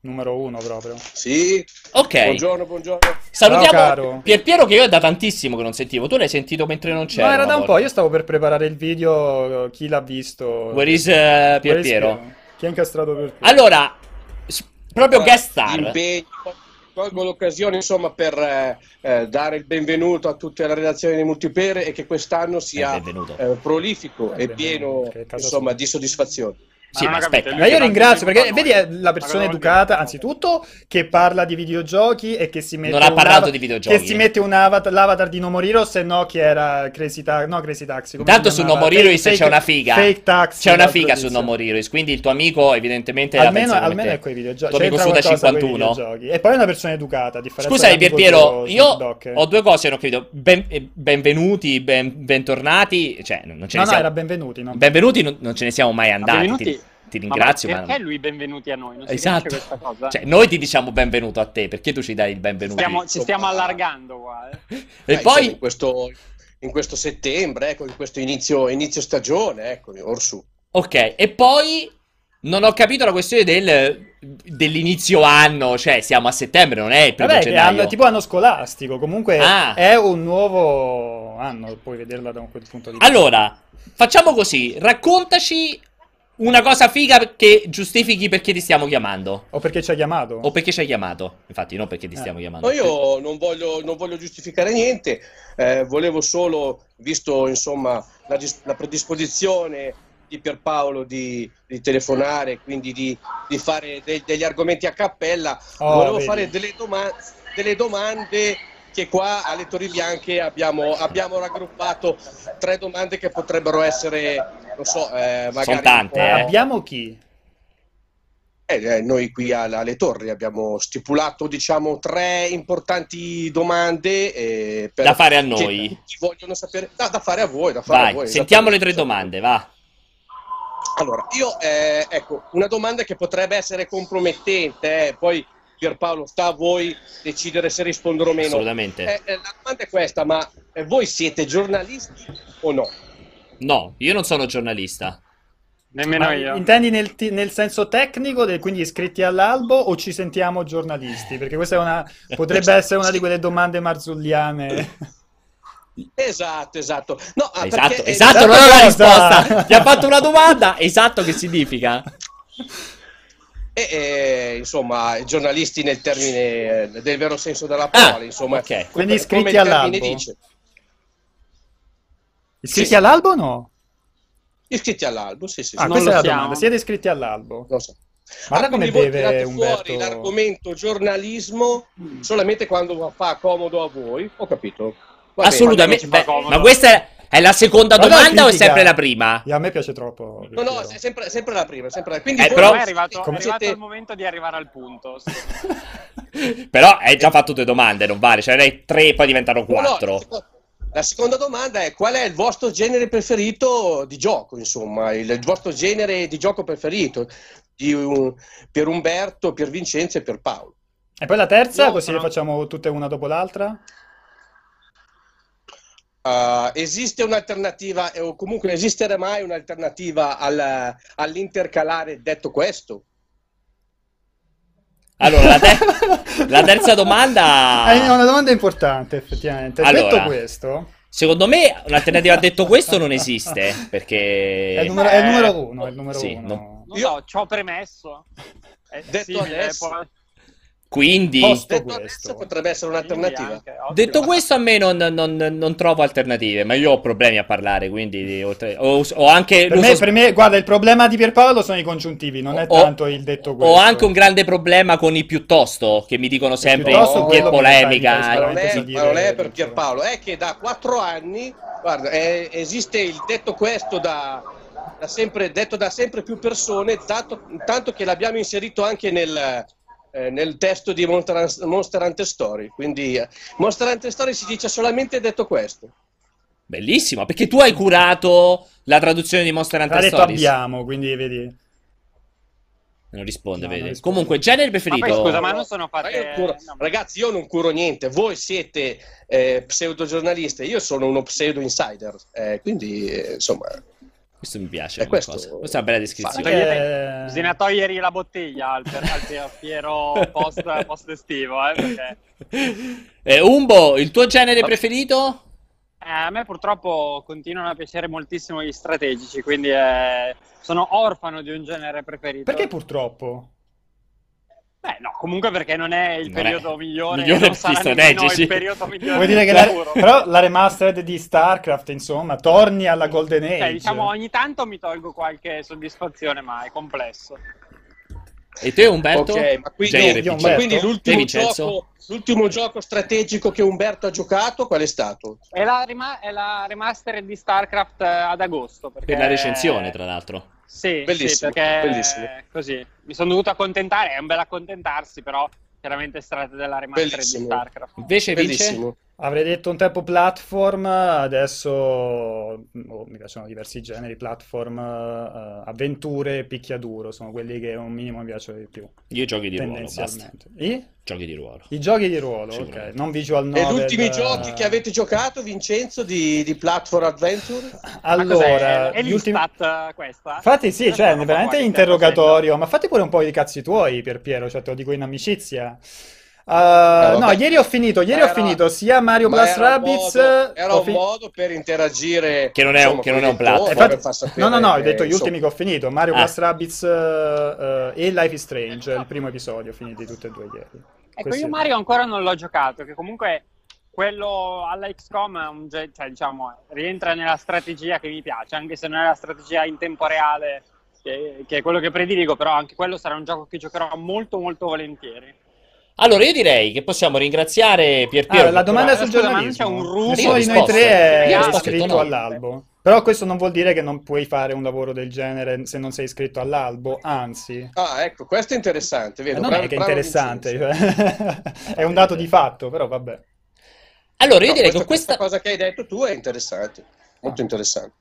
Numero uno proprio. Sì, Ok. buongiorno, buongiorno. Salutiamo. Pierpiero che io è da tantissimo che non sentivo. Tu l'hai sentito mentre non c'era. No, era da un po', io stavo per preparare il video, chi l'ha visto? Where is uh, Pierpiero? Chi ha incastrato Pierpiero? Allora, s- proprio guest star. Impegno. Colgo l'occasione insomma per eh, eh, dare il benvenuto a tutta la redazione di Multiplayer e che quest'anno sia Eh, benvenuto. eh, prolifico Eh, e pieno insomma di soddisfazione. Sì, ma ho capito, aspetta. Ma io Perché ringrazio perché vedi è la Ma persona educata, anzitutto, che parla di videogiochi e che si mette Non ha parlato ava- di videogiochi. Che si mette un avatar, l'avatar di Nomoriro, se no chi era Crazy Taxi, no Crazy Taxi, Intanto su? No Heroes Fake- c'è una figa. Fake Taxi. C'è una figa su. No Heroes, quindi il tuo amico evidentemente la Almeno, come almeno è coi videogiochi. Tuo amico C'entra su da qualcosa coi 51. videogiochi. E poi è una persona educata, a differenza Scusa, del Pierpiero, io ho due cose, non ho capito. Ben- eh, benvenuti, ben- bentornati. Cioè, non ce No, ne no, siamo. era benvenuti, no? Benvenuti, non, non ce ne siamo mai andati. Ti, ringrazio, ma ma. perché lui benvenuti a noi? Non si Esatto. questa cosa? Cioè, noi ti diciamo benvenuto a te, perché tu ci dai il benvenuto? stiamo, ci stiamo allargando qua. eh. E insomma, poi, in questo, in questo settembre, ecco, in questo inizio, inizio stagione, ecco, orsù. ok, e poi non ho capito la questione del, dell'inizio anno, cioè siamo a settembre, non è il primo Vabbè, gennaio. hanno tipo anno scolastico, comunque Ah. è un nuovo anno, puoi vederla da quel punto di vista. Allora, facciamo così, raccontaci una cosa figa che giustifichi perché ti stiamo chiamando. O perché ci ha chiamato? O perché ci hai chiamato. Infatti, non perché ti Eh. stiamo chiamando. No, io non voglio, non voglio giustificare niente, eh, volevo solo, visto insomma la, la predisposizione di Pierpaolo di, di telefonare, quindi di, di fare de- degli argomenti a cappella, Oh, volevo vedi. fare delle, doma- delle domande che qua alle Torri Bianche abbiamo, abbiamo raggruppato tre domande che potrebbero essere, non so, eh, magari... Sono tante, eh. Abbiamo chi? Eh, eh, noi qui alla- alle torri abbiamo stipulato diciamo tre importanti domande eh, per- Da fare a noi. vogliono sapere da, da fare a voi, da fare a Vai, voi, sentiamo le tre domande, va. allora io eh, ecco una domanda che potrebbe essere compromettente eh, poi Pierpaolo sta a voi decidere se rispondere o meno Assolutamente. Eh, eh, la domanda è questa ma eh, voi siete giornalisti o no? No, io non sono giornalista. Nemmeno Ma io. intendi nel, nel senso tecnico, del- quindi iscritti all'albo o ci sentiamo giornalisti? Perché questa è una, potrebbe (laughs) essere una di quelle domande marzulliane. (laughs) esatto esatto no, ah, esatto, perché, esatto, esatto non è la risposta. Ti ha fatto una domanda, (laughs) esatto che significa? E, eh, insomma, giornalisti nel termine del vero senso della parola, Ah, insomma, ok. come- Quindi iscritti all'albo? dice. Iscritti Sì. all'albo o no? Iscritti all'albo, sì, sì, Ah, sì. Non questa è lo la siamo. domanda. Siete iscritti all'albo? Non so. Guarda Ah, come beve Umberto. fuori l'argomento giornalismo solamente quando fa comodo a voi, ho capito. Va bene. Assolutamente. fa Beh, ma questa è, è la seconda Guarda la domanda o è sempre la prima? E a me piace troppo. No, no, è sempre, sempre la prima, sempre la... Quindi Eh, però- è arrivato, è Come arrivato siete- il momento di arrivare al punto. (laughs) Però hai già fatto due domande, non vale. Cioè, ne hai tre, poi diventano No, no, quattro. la seconda- domanda è qual è il vostro genere preferito di gioco, insomma, il, vostro genere di gioco preferito di un- per Umberto, per Vincenzo e per Paolo. E poi la terza, Io così sono- le facciamo tutte una dopo l'altra? Uh, esiste un'alternativa, eh, o comunque esistere mai un'alternativa al- all'intercalare detto questo? Allora, la, te- (laughs) la terza domanda. È una domanda importante, effettivamente. Allora. Detto questo, Secondo me, un'alternativa a detto questo non esiste. Perché. è il numero, è il numero uno. È il numero Sì, uno. no. Non Io- so, ci ho premesso. È Detto adesso- può- Quindi, Detto questo. potrebbe essere un'alternativa. Anche, ottimo. detto questo, a me non, non- non trovo alternative, ma io ho problemi a parlare, quindi oltre- ho, ho anche Per me, per me, guarda, il problema di Pierpaolo sono i congiuntivi, non è Ho- tanto il detto questo. Ho anche un grande problema con i piuttosto, che mi dicono sempre piuttosto che polemica. fa Ma non, è, ma non è per Pierpaolo, è che da quattro anni, guarda, è- esiste il detto questo da, da sempre, detto da sempre più persone, tanto, tanto che l'abbiamo inserito anche nel, eh, nel testo di Monster, Monster Hunter Story. Quindi eh, Monster Hunter Story si dice solamente detto questo. Bellissimo, perché tu hai curato la traduzione di Monster Hunter detto Stories. abbiamo, quindi vedi. Non risponde, No, vedi. non risponde. Comunque, genere Ma preferito. poi scusa, ma non sono Ma io fatte... curo- no, ragazzi, io non curo niente, voi siete eh, pseudo-giornalisti, io sono uno pseudo-insider, eh, quindi eh, insomma... Questo mi piace. È questo- cosa. Questa è una bella descrizione. Perché- Bisogna togliere la bottiglia al, per- al Piero post, post estivo, eh, perché... (laughs) Eh, Umbo, il tuo genere preferito? Eh, a me purtroppo continuano a piacere moltissimo gli strategici, quindi eh, sono orfano di un genere preferito. Perché purtroppo? Beh, no, comunque perché non è il Non è periodo migliore, migliore non sarà strategici. il periodo migliore Vuoi dire che la, però la remastered di StarCraft, insomma, torni alla Golden Age. Cioè, diciamo, ogni tanto mi tolgo qualche soddisfazione, ma è complesso. E te, Umberto? Ok, ma quindi, Genere io, PC. Umberto? quindi l'ultimo, gioco, l'ultimo gioco strategico che Umberto ha giocato, qual è stato? È la, rima- è la remaster di StarCraft eh, ad agosto. Per la recensione, tra l'altro. Sì, Bellissimo, sì, perché bellissimo. così mi sono dovuto accontentare. È un bel accontentarsi, però chiaramente si tratta della Bellissimo. di StarCraft. Invece, Vince? Avrei detto un tempo platform, adesso oh, mi piacciono diversi generi, platform, eh, avventure, picchiaduro, sono quelli che un minimo mi piacciono di più, Io giochi di ruolo, basta. tendenzialmente. I? Giochi di ruolo. I giochi di ruolo, ok, non visual E novel. gli ultimi eh, giochi che avete giocato, Vincenzo, di, di Platform Adventure? Allora? È gli ultimi... eh, questa? Infatti sì, cioè, veramente interrogatorio, ma fatti pure un po' di cazzi tuoi, per Piero, cioè te lo dico in amicizia. Uh, no, ieri ho finito, ieri ho Era- finito sia Mario Ma Plus era un Rabbids, modo- era ho un fi- modo per interagire Che non è un- insomma, che non è un platform. lettori, Infatti- no, no, no, ho eh, detto gli insomma. ultimi che ho finito, Mario Ah. Plus Rabbids eh, eh, e Life is Strange, il primo episodio, ho finiti tutti e due ieri. Ecco, Questi- io Mario ancora non l'ho giocato, che comunque quello alla XCOM è un ge- cioè, diciamo, rientra nella strategia che mi piace, anche se non è la strategia in tempo reale, che, che è quello che prediligo, però anche quello sarà un gioco che giocherò molto molto volentieri. Allora, io direi che possiamo ringraziare Pier Ah, Piero. la domanda sul giornalismo. un rumbo? Nessuno di noi tre è iscritto no. all'albo. Però questo non vuol dire che non puoi fare un lavoro del genere se non sei iscritto all'albo, anzi. Ah, ecco, questo è interessante, Eh, vedo. non bravo- è che è interessante, cioè, (laughs) è un dato di fatto, però vabbè. Allora, io No, direi questa, che questa... questa cosa che hai detto tu è interessante, molto interessante.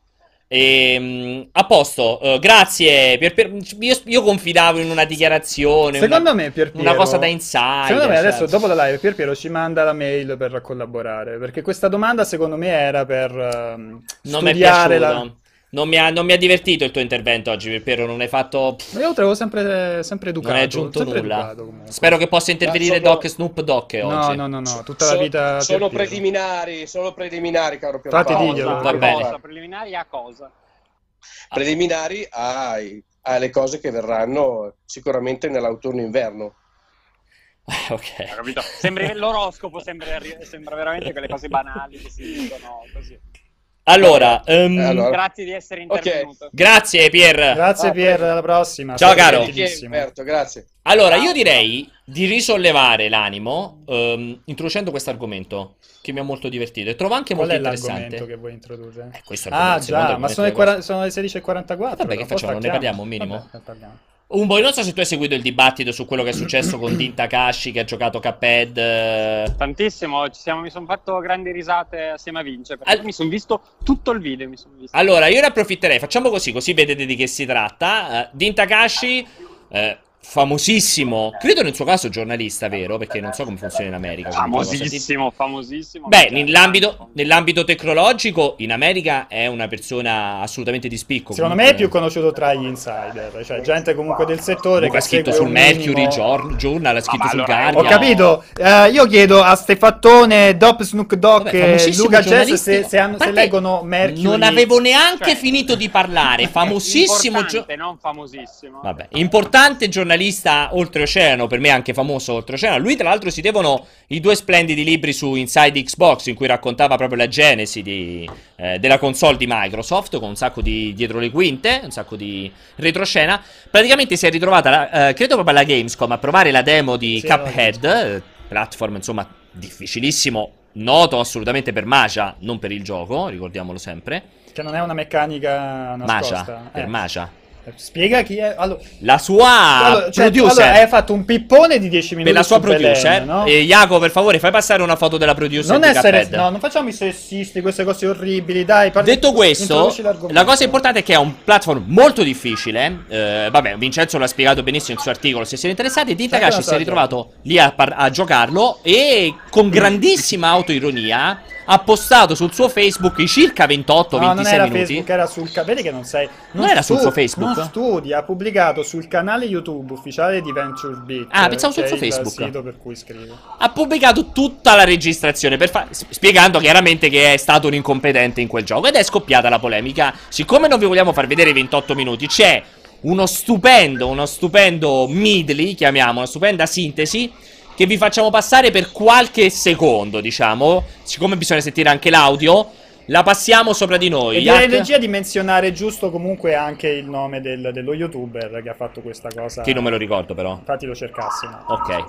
Ehm, a posto, eh, grazie. Pier Piero. Io, io confidavo in una dichiarazione. Secondo una, me Pier una Piero- cosa da insider. Secondo me cioè- adesso dopo la live Pier Piero ci manda la mail per collaborare, perché questa domanda secondo me era per ehm, Non studiare la... Non mi, ha, non mi ha divertito il tuo intervento oggi, Pier Piero. Non hai fatto. Ma Io lo trovo sempre, sempre educato. non hai aggiunto nulla. Spero che possa intervenire sono- Doc Snoop No, oggi. no, no, no, tutta la So- vita sono Piero. preliminari, sono preliminari, caro Infatti Pierpaolo. diglielo. Cosa? Va bene. cosa? Preliminari a cosa? Preliminari ai- alle cose che verranno sicuramente nell'autunno-inverno. (laughs) ok. Sembri- l'oroscopo sembra, sembra veramente quelle cose banali che si dicono così. Allora, Eh, allora. Grazie di essere intervenuto. grazie Pier. Grazie Ah, Pier, alla prossima. Ciao, Sei caro. Umberto, grazie. Allora, io direi di risollevare l'animo ehm, introducendo questo argomento che mi ha molto divertito e trovo anche Qual molto è interessante. l'argomento che vuoi introdurre? Eh, questo Ah, già, ma sono, le che quara- sono le 16.44. Vabbè, che facciamo? Ne parliamo un minimo? Vabbè, ne parliamo. Umbo, non so se tu hai seguito il dibattito su quello che è successo con (clears throat) Din Takashi che ha giocato Cuphead. eh, Tantissimo, ci siamo- mi sono fatto grandi risate assieme a Vince. Perché Al- mi sono visto tutto il video. Mi son visto. Allora, io ne approfitterei, facciamo così, così vedete di che si tratta. Eh, Din Takashi, eh, famosissimo, credo nel suo caso giornalista, vero? Perché non so come funziona in America. famosissimo, famosissimo. Beh, nell'ambito, nell'ambito tecnologico in America è una persona assolutamente di spicco. Secondo me comunque. è più conosciuto tra gli insider, cioè gente comunque del settore Comunque che ha scritto sul Mercury minimo- Jour- Journal, ha scritto ma sul allora, Guardian. Ho capito, Eh, io chiedo a Stefattone, Dop Snook Dogg Vabbè, e Luca giornalista. se, se hanno- se leggono Mercury. Non avevo neanche Cioè- finito di parlare. (laughs) Famosissimo. gio- Importante, non famosissimo. Vabbè, importante giornalista giornalista oltreoceano, per me anche famoso oltreoceano. Lui, tra l'altro, si devono i due splendidi libri su Inside Xbox, in cui raccontava proprio la genesi di, eh, della console di Microsoft, con un sacco di dietro le quinte, un sacco di retroscena. Praticamente si è ritrovata, eh, credo proprio alla Gamescom, a provare la demo di Sì, Cuphead, eh, platform insomma difficilissimo, noto assolutamente per Magia, non per il gioco, ricordiamolo sempre. Che non è una meccanica nascosta. Magia, per Eh. Magia. Spiega chi è. Allora, La sua allora, cioè, producer. allora, hai fatto un pippone di 10 minuti per la sua su Belen, producer. no? E Jacopo, per favore, fai passare una foto della producer Non essere, no, non facciamo i sessisti, queste cose orribili, dai. parli- Detto questo, la cosa importante è che è un platform molto difficile. eh, vabbè, Vincenzo l'ha spiegato benissimo nel suo articolo. Se siete interessati, Di Takashi si è ritrovato lì a, a giocarlo e con grandissima autoironia ha postato sul suo Facebook i circa 28-26 No, non era minuti. Facebook, era sul Vedi che non sei. Non era sul suo Facebook? Non studi, ha pubblicato sul canale YouTube ufficiale di Venture Beat. Ah, pensavo sul suo Facebook. sito per cui scrive. Ha pubblicato tutta la registrazione per fa- spiegando chiaramente che è stato un incompetente in quel gioco ed è scoppiata la polemica. Siccome non vi vogliamo far vedere i 28 minuti, c'è uno stupendo, uno stupendo midley, chiamiamo, una stupenda sintesi che vi facciamo passare per qualche secondo, diciamo. Siccome bisogna sentire anche l'audio, la passiamo sopra di noi. E direi regia di menzionare giusto comunque anche il nome del- dello youtuber che ha fatto questa cosa. Che non me lo ricordo però. Infatti lo cercassi. no? Ok.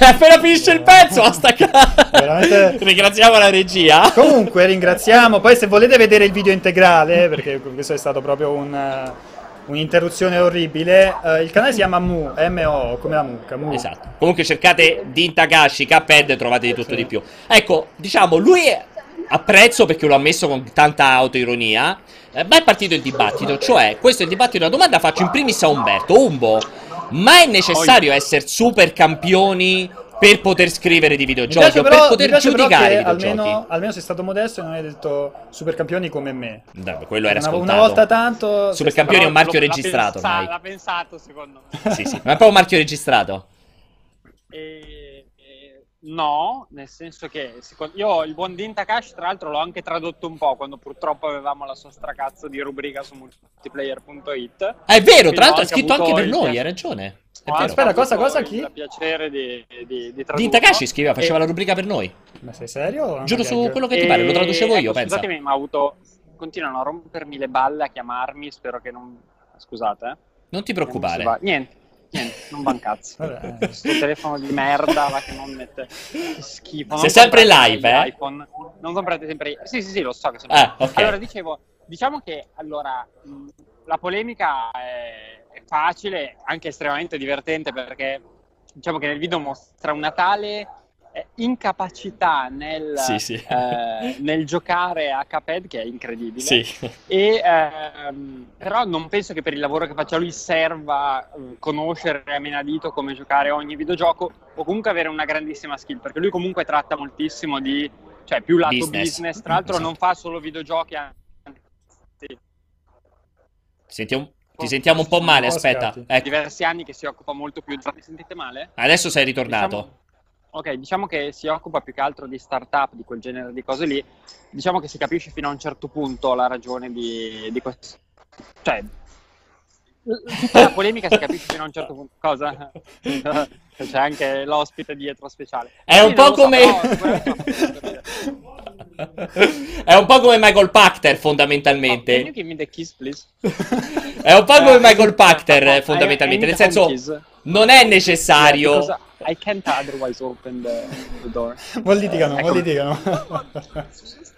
(laughs) appena finisce il pezzo, ha staccato. Veramente- (laughs) Ringraziamo la regia. Comunque ringraziamo. Poi se volete vedere il video integrale, (laughs) perché questo è stato proprio un, eh, un'interruzione orribile, eh, il canale si chiama Mu, M-O, come la mucca. Mu. Esatto. Comunque cercate Din Takashi, Cuphead, trovate di tutto di più. Ecco, diciamo, lui apprezzo perché lo ha messo con tanta autoironia. Eh, ma è partito il dibattito, cioè, questo è il dibattito, la domanda faccio in primis a Umberto. Umbo, ma è necessario essere super campioni per poter scrivere di videogiochi o però, per poter giudicare i videogiochi? almeno, almeno sei stato modesto e non hai detto supercampioni come me. Dai, quello era una, scontato. una volta tanto... Supercampioni è un marchio registrato pensa-. L'ha pensato, secondo me. Sì, sì, ma è proprio un marchio registrato. E- no, nel senso che secondo- io il buon Din Takashi, tra l'altro, l'ho anche tradotto un po' quando purtroppo avevamo la sua stracazzo di rubrica su multiplayer.it. Ah, è vero, Quindi tra l'altro ha scritto anche per il noi, piacere- hai ragione. È vero. Aspetta, cosa, cosa, il chi? piacere di, di, di Din. Takashi scriveva, faceva E- la rubrica per noi. Ma sei serio? Giuro su quello che ti pare, lo traducevo io, ecco, pensa. Scusatemi, ma ho avuto. Continuano a rompermi le balle a chiamarmi. Spero che non. Scusate, eh. Non ti Non preoccupare. va- Niente, niente, non va un cazzo. Questo telefono di merda va che non mette. Che schifo. Sei sempre live, eh? iPhone. Non comprate sempre. Sì, sì, sì, lo so che sono. Ah, ok. Allora, dicevo, diciamo che allora la polemica è, è facile, anche estremamente divertente perché diciamo che nel video mostra una tale eh, incapacità nel, Sì, sì. eh, nel giocare a Cuphead che è incredibile. Sì. E, ehm, però non penso che per il lavoro che faccia lui serva eh, conoscere a menadito come giocare ogni videogioco o comunque avere una grandissima skill, perché lui comunque tratta moltissimo di, cioè più lato Business. business, tra l'altro Esatto. non fa solo videogiochi, anzi, Sentiamo- ti sentiamo un po' male, aspetta. Ecco, diversi anni che si occupa molto più di... Mi sentite male? adesso sei ritornato. Ok, diciamo che si occupa più che altro di startup, di quel genere di cose lì. Diciamo che si capisce fino a un certo punto la ragione di, di questo. Cioè, tutta la polemica si capisce fino a un certo punto. Cosa? (laughs) C'è anche l'ospite dietro speciale. È un Sì, po' lo so, come- però (laughs) È un po' come Michael Pachter, Oh, fondamentalmente. can you give me the keys, please? (laughs) È un po' come Uh, Michael Pachter, fondamentalmente. Nel senso, non è necessario. Yeah, I can't otherwise open the, the door. (laughs) Mo' litigano, Ecco. mo' litigano.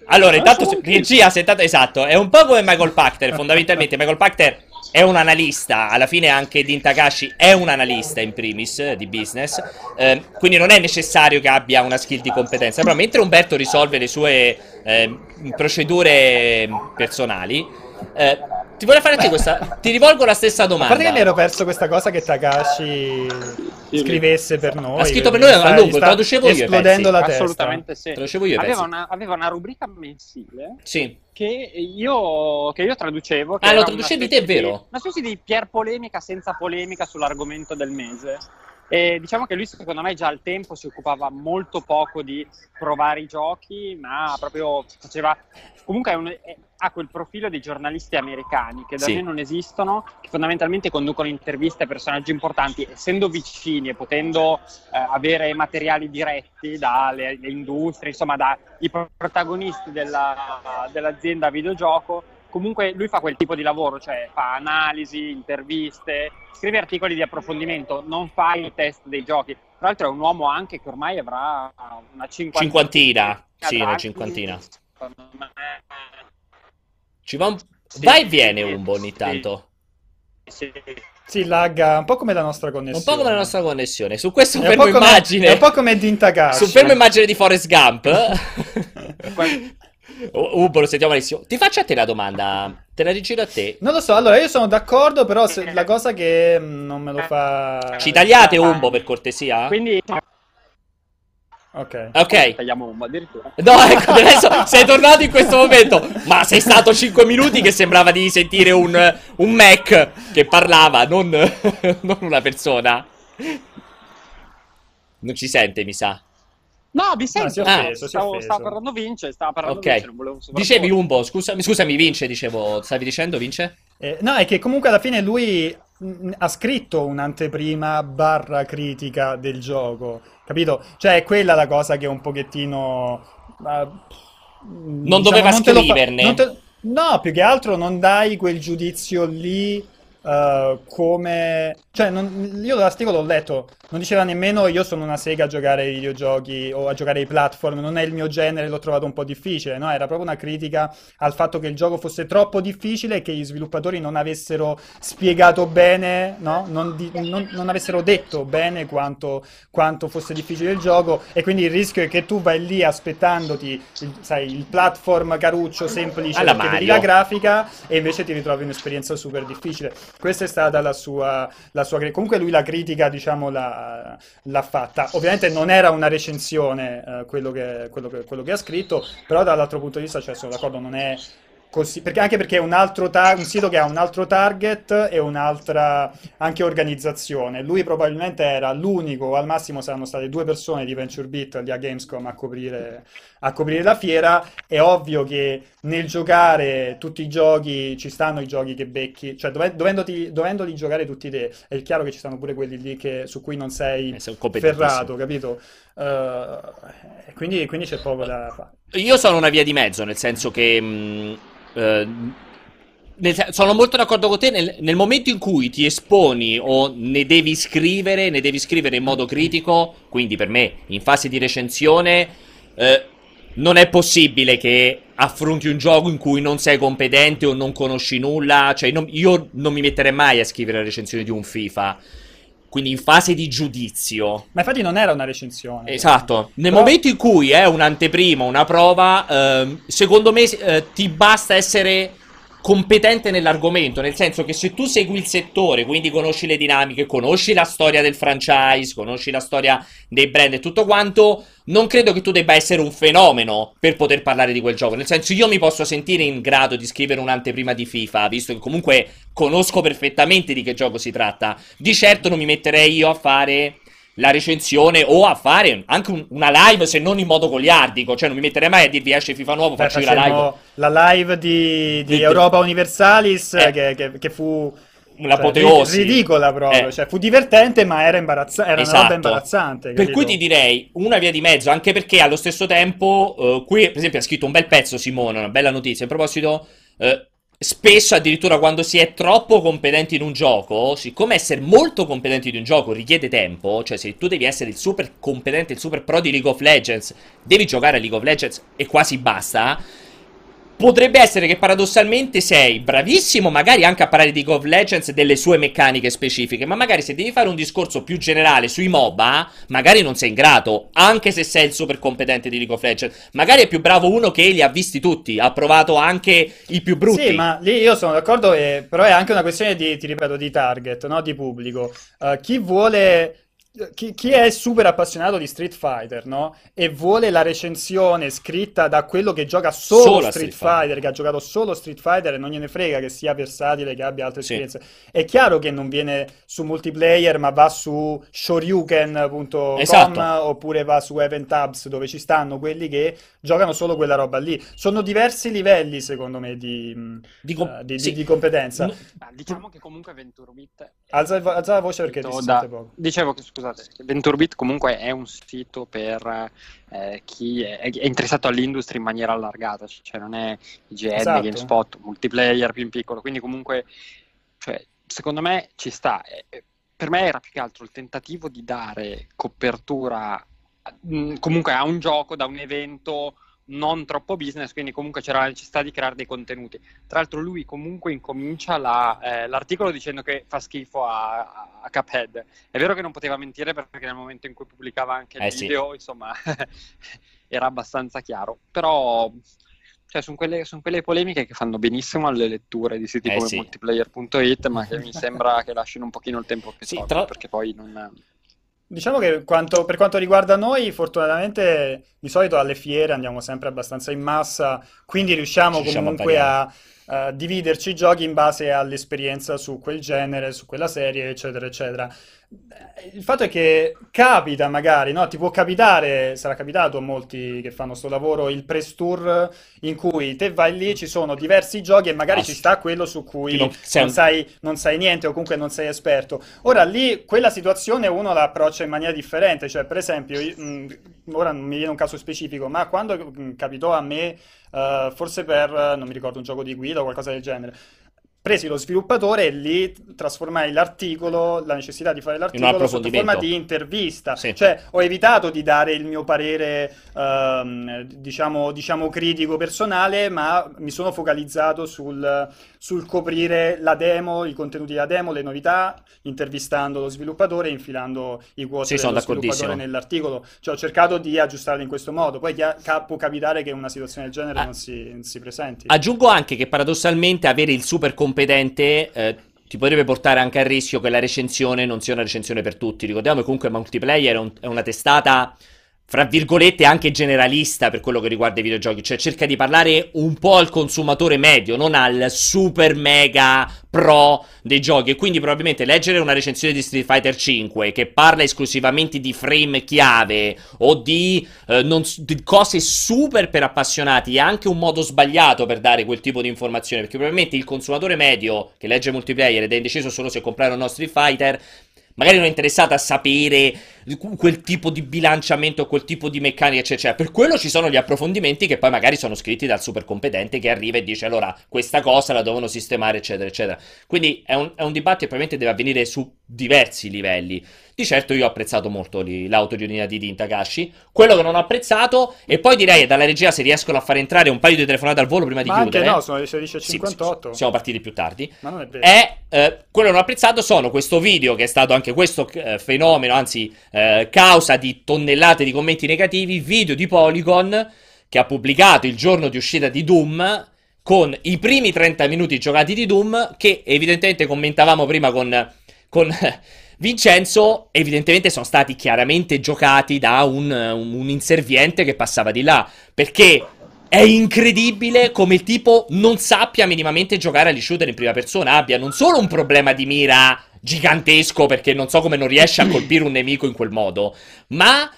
Allora, intanto, regia, se intanto, esatto, è un po' come Michael Pachter, fondamentalmente. Michael Pachter è un analista, alla fine anche Din Takashi è un analista in primis eh, di business, eh, quindi non è necessario che abbia una skill di competenza, però mentre Umberto risolve le sue eh, procedure personali, eh, ti vorrei fare a te questa, ti rivolgo la stessa domanda. parte che mi ero perso questa cosa che Takashi scrivesse per noi. Ha scritto per noi a lungo, traducevo io Esplodendo la testa. Assolutamente sì. Traducevo io Aveva una, aveva una rubrica mensile Sì. che io, che io traducevo. Che Ah, lo traducevi te, è specie di- vero? Una specie di pier polemica senza polemica sull'argomento del mese. E diciamo che lui, secondo me, già al tempo si occupava molto poco di provare i giochi, ma proprio faceva. Comunque un- ha quel profilo dei giornalisti americani che da Sì. noi non esistono, che fondamentalmente conducono interviste a personaggi importanti, essendo vicini e potendo eh, avere materiali diretti dalle le industrie, insomma, dai protagonisti della- dell'azienda videogioco. Comunque lui fa quel tipo di lavoro, cioè fa analisi, interviste, scrive articoli di approfondimento, non fa i test dei giochi. Tra l'altro è un uomo anche che ormai avrà una cinquantina. Cinquantina, sì, una cinquantina. secondo me. Ci va un... Sì. Va e viene Umbo ogni tanto. Sì. Sì, lagga un po' come la nostra Un connessione. po' come la nostra connessione. Su questo un fermo po' come- immagine. È un po' come Din Takashi. Su fermo immagine di Forrest Gump. (laughs) Que- U- Umbo, lo sentiamo malissimo. Ti faccio a te la domanda. Te la rigiro a te. Non lo so, allora io sono d'accordo, però se- la cosa che mm, non me lo fa... Ci tagliate Umbo per cortesia? Quindi Ok. Ok. tagliamo un addirittura. No, ecco, adesso sei tornato in questo momento. Ma sei stato 5 minuti che sembrava di sentire un, un Mac che parlava, non, (laughs) non una persona. Non ci sente, mi sa. No, mi sento. si si è stavo, stavo parlando Vince, stava parlando Ok. Vince, non volevo. Dicevi Umbo, scusami, scusami, Vince, dicevo, stavi dicendo, Vince? Eh, no, è che comunque alla fine lui mh, ha scritto un'anteprima barra critica del gioco, capito? Cioè è quella la cosa che un pochettino... mh, Non doveva te lo fa- scriverne. non te- no, più che altro non dai quel giudizio lì eh, come... Cioè, non- io l'articolo l'ho letto, non diceva nemmeno io sono una sega a giocare ai videogiochi o a giocare ai platform, non è il mio genere, l'ho trovato un po' difficile, no? Era proprio una critica al fatto che il gioco fosse troppo difficile e che gli sviluppatori non avessero spiegato bene, no? Non, di- non- non avessero detto bene quanto, quanto fosse difficile il gioco e quindi il rischio è che tu vai lì aspettandoti, il, sai, il platform caruccio semplice Alla perché vedi la grafica e invece ti ritrovi un'esperienza super difficile. Questa è stata la sua, la sua Comunque lui la critica, diciamo, l'ha, fatta. Ovviamente non era una recensione eh, quello che, quello che- quello che ha scritto, però dall'altro punto di vista, cioè, sono d'accordo, non è così... Perché, anche perché è un altro ta- un sito che ha un altro target e un'altra anche organizzazione. Lui probabilmente era l'unico, o al massimo saranno state due persone di VentureBeat lì a Gamescom a coprire, a coprire la fiera. È ovvio che nel giocare tutti i giochi ci stanno i giochi che becchi, cioè dove- dovendoti- dovendoli giocare tutti te, è chiaro che ci stanno pure quelli lì che- su cui non sei Eh, ferrato, capito? Eh, quindi, quindi c'è poco da fare. Io sono una via di mezzo, nel senso che... mh, eh, nel sono molto d'accordo con te nel, nel momento in cui ti esponi o ne devi scrivere, ne devi scrivere in modo critico, quindi per me in fase di recensione, eh, non è possibile che affronti un gioco in cui non sei competente o non conosci nulla, cioè non- io non mi metterei mai a scrivere la recensione di un FIFA, quindi in fase di giudizio. Ma infatti non era una recensione. Esatto, nel Però- momento in cui è un'anteprima, una prova, ehm, secondo me eh, ti basta essere competente nell'argomento, nel senso che se tu segui il settore, quindi conosci le dinamiche, conosci la storia del franchise, conosci la storia dei brand e tutto quanto, non credo che tu debba essere un fenomeno per poter parlare di quel gioco. Nel senso, io mi posso sentire in grado di scrivere un'anteprima di FIFA, visto che comunque conosco perfettamente di che gioco si tratta. Di certo non mi metterei io a fare la recensione o a fare anche un- una live, se non in modo goliardico. Cioè, non mi metterei mai a dirvi esce FIFA nuovo, Beh, faccio io la live. la live di, di Di- Europa Universalis Eh. che, che- che fu un'apoteosi. Cioè, ridicola proprio, eh. cioè, fu divertente ma era, imbarazza- era esatto. una roba imbarazzante. Per cui ti direi una via di mezzo, anche perché allo stesso tempo, uh, qui per esempio ha scritto un bel pezzo Simone, una bella notizia, in proposito... Uh, spesso addirittura quando si è troppo competenti in un gioco, siccome essere molto competenti in un gioco richiede tempo, cioè se tu devi essere il super competente, il super pro di League of Legends, devi giocare a League of Legends e quasi basta, Potrebbe essere che paradossalmente sei bravissimo, magari anche a parlare di of Legends e delle sue meccaniche specifiche, ma magari se devi fare un discorso più generale sui MOBA, magari non sei in grado, anche se sei il super competente di League of Legends. Magari è più bravo uno che li ha visti tutti, ha provato anche i più brutti. Sì, ma lì io sono d'accordo, e, però è anche una questione di, ti ripeto, di target, no? di pubblico. Uh, chi vuole chi, chi, è super appassionato di Street Fighter, no? E vuole la recensione scritta da quello che gioca solo, solo Street, Street Fighter, Fighter, che ha giocato solo Street Fighter e non gliene frega che sia versatile, che abbia altre sì. esperienze. È chiaro che non viene su multiplayer, ma va su shoryuken.com esatto. oppure va su Event Hubs dove ci stanno quelli che giocano solo quella roba lì. Sono diversi livelli, secondo me, di, di, com- uh, di, sì. di competenza. No. diciamo che comunque VentureBeat... Alza, alza la voce perché ti sente poco. Dicevo che, scusa, scusate, VentureBit comunque è un sito per eh, chi è, è, interessato all'industria in maniera allargata, cioè non è IGN, esatto. GameSpot, multiplayer più in piccolo, quindi comunque, cioè, secondo me ci sta. Per me era più che altro il tentativo di dare copertura comunque a un gioco, da un evento non troppo business, quindi comunque c'era la necessità di creare dei contenuti. Tra l'altro lui comunque incomincia la, eh, l'articolo dicendo che fa schifo a, a, Cuphead. È vero che non poteva mentire perché nel momento in cui pubblicava anche il eh, video, sì. insomma, (laughs) era abbastanza chiaro. Però cioè, sono quelle, son quelle, polemiche che fanno benissimo alle letture di siti eh, come sì. multiplayer.it, ma che mi sembra che lasciano un pochino il tempo che sì, tra... perché poi non Diciamo che quanto, per quanto riguarda noi, fortunatamente di solito alle fiere andiamo sempre abbastanza in massa, quindi riusciamo comunque a, a, dividerci i giochi in base all'esperienza su quel genere, su quella serie, eccetera, eccetera il fatto è che capita magari, no? Ti può capitare, sarà capitato a molti che fanno questo lavoro, il press tour in cui te vai lì, ci sono diversi giochi e magari ah, ci sta quello su cui non, non, sai, non, sai, niente o comunque non sei esperto. Ora lì quella situazione uno la approccia in maniera differente, cioè per esempio, mh, ora non mi viene un caso specifico, ma quando mh, capitò a me, uh, forse per, non mi ricordo, un gioco di guida o qualcosa del genere, presi lo sviluppatore e lì trasformai l'articolo, la necessità di fare l'articolo sotto forma di intervista. Sì. Cioè, ho evitato di dare il mio parere, ehm, diciamo, diciamo, critico personale, ma mi sono focalizzato sul, sul, coprire la demo, i contenuti della demo, le novità, intervistando lo sviluppatore e infilando i quote sì, dello sviluppatore nell'articolo. Cioè, ho cercato di aggiustarlo in questo modo. Poi può capitare che una situazione del genere ah. non, si, non si presenti. Aggiungo anche che paradossalmente avere il super computer competente eh, ti potrebbe portare anche a rischio che la recensione non sia una recensione per tutti. Ricordiamo che comunque multiplayer è, un, è una testata fra virgolette anche generalista per quello che riguarda i videogiochi, cioè cerca di parlare un po' al consumatore medio, non al super mega pro dei giochi. E quindi probabilmente leggere una recensione di Street Fighter 5 che parla esclusivamente di frame chiave o di, eh, non, di cose super per appassionati è anche un modo sbagliato per dare quel tipo di informazione perché probabilmente il consumatore medio che legge multiplayer ed è indeciso solo se comprare o no Street Fighter magari non è interessato a sapere quel tipo di bilanciamento, quel tipo di meccanica, eccetera. Per quello ci sono gli approfondimenti che poi magari sono scritti dal super competente che arriva e dice allora questa cosa la devono sistemare, eccetera, eccetera. Quindi è un, è un dibattito che probabilmente deve avvenire su diversi livelli. Di certo io ho apprezzato molto lì, l'auto di Unità di Takashi. Quello che non ho apprezzato, e poi direi dalla regia se riescono a far entrare un paio di telefonate al volo prima di Ma chiudere. no, sono le 16.58. Sì, siamo partiti più tardi. Ma non è vero. E eh, quello che non ho apprezzato sono questo video che è stato anche questo eh, fenomeno, anzi eh, causa di tonnellate di commenti negativi, video di Polygon che ha pubblicato il giorno di uscita di Doom con i primi 30 minuti giocati di Doom che evidentemente commentavamo prima con, con Vincenzo evidentemente sono stati chiaramente giocati da un, un inserviente che passava di là perché è incredibile come il tipo non sappia minimamente giocare agli shooter in prima persona, abbia non solo un problema di mira gigantesco perché non so come non riesce a colpire un nemico in quel modo, ma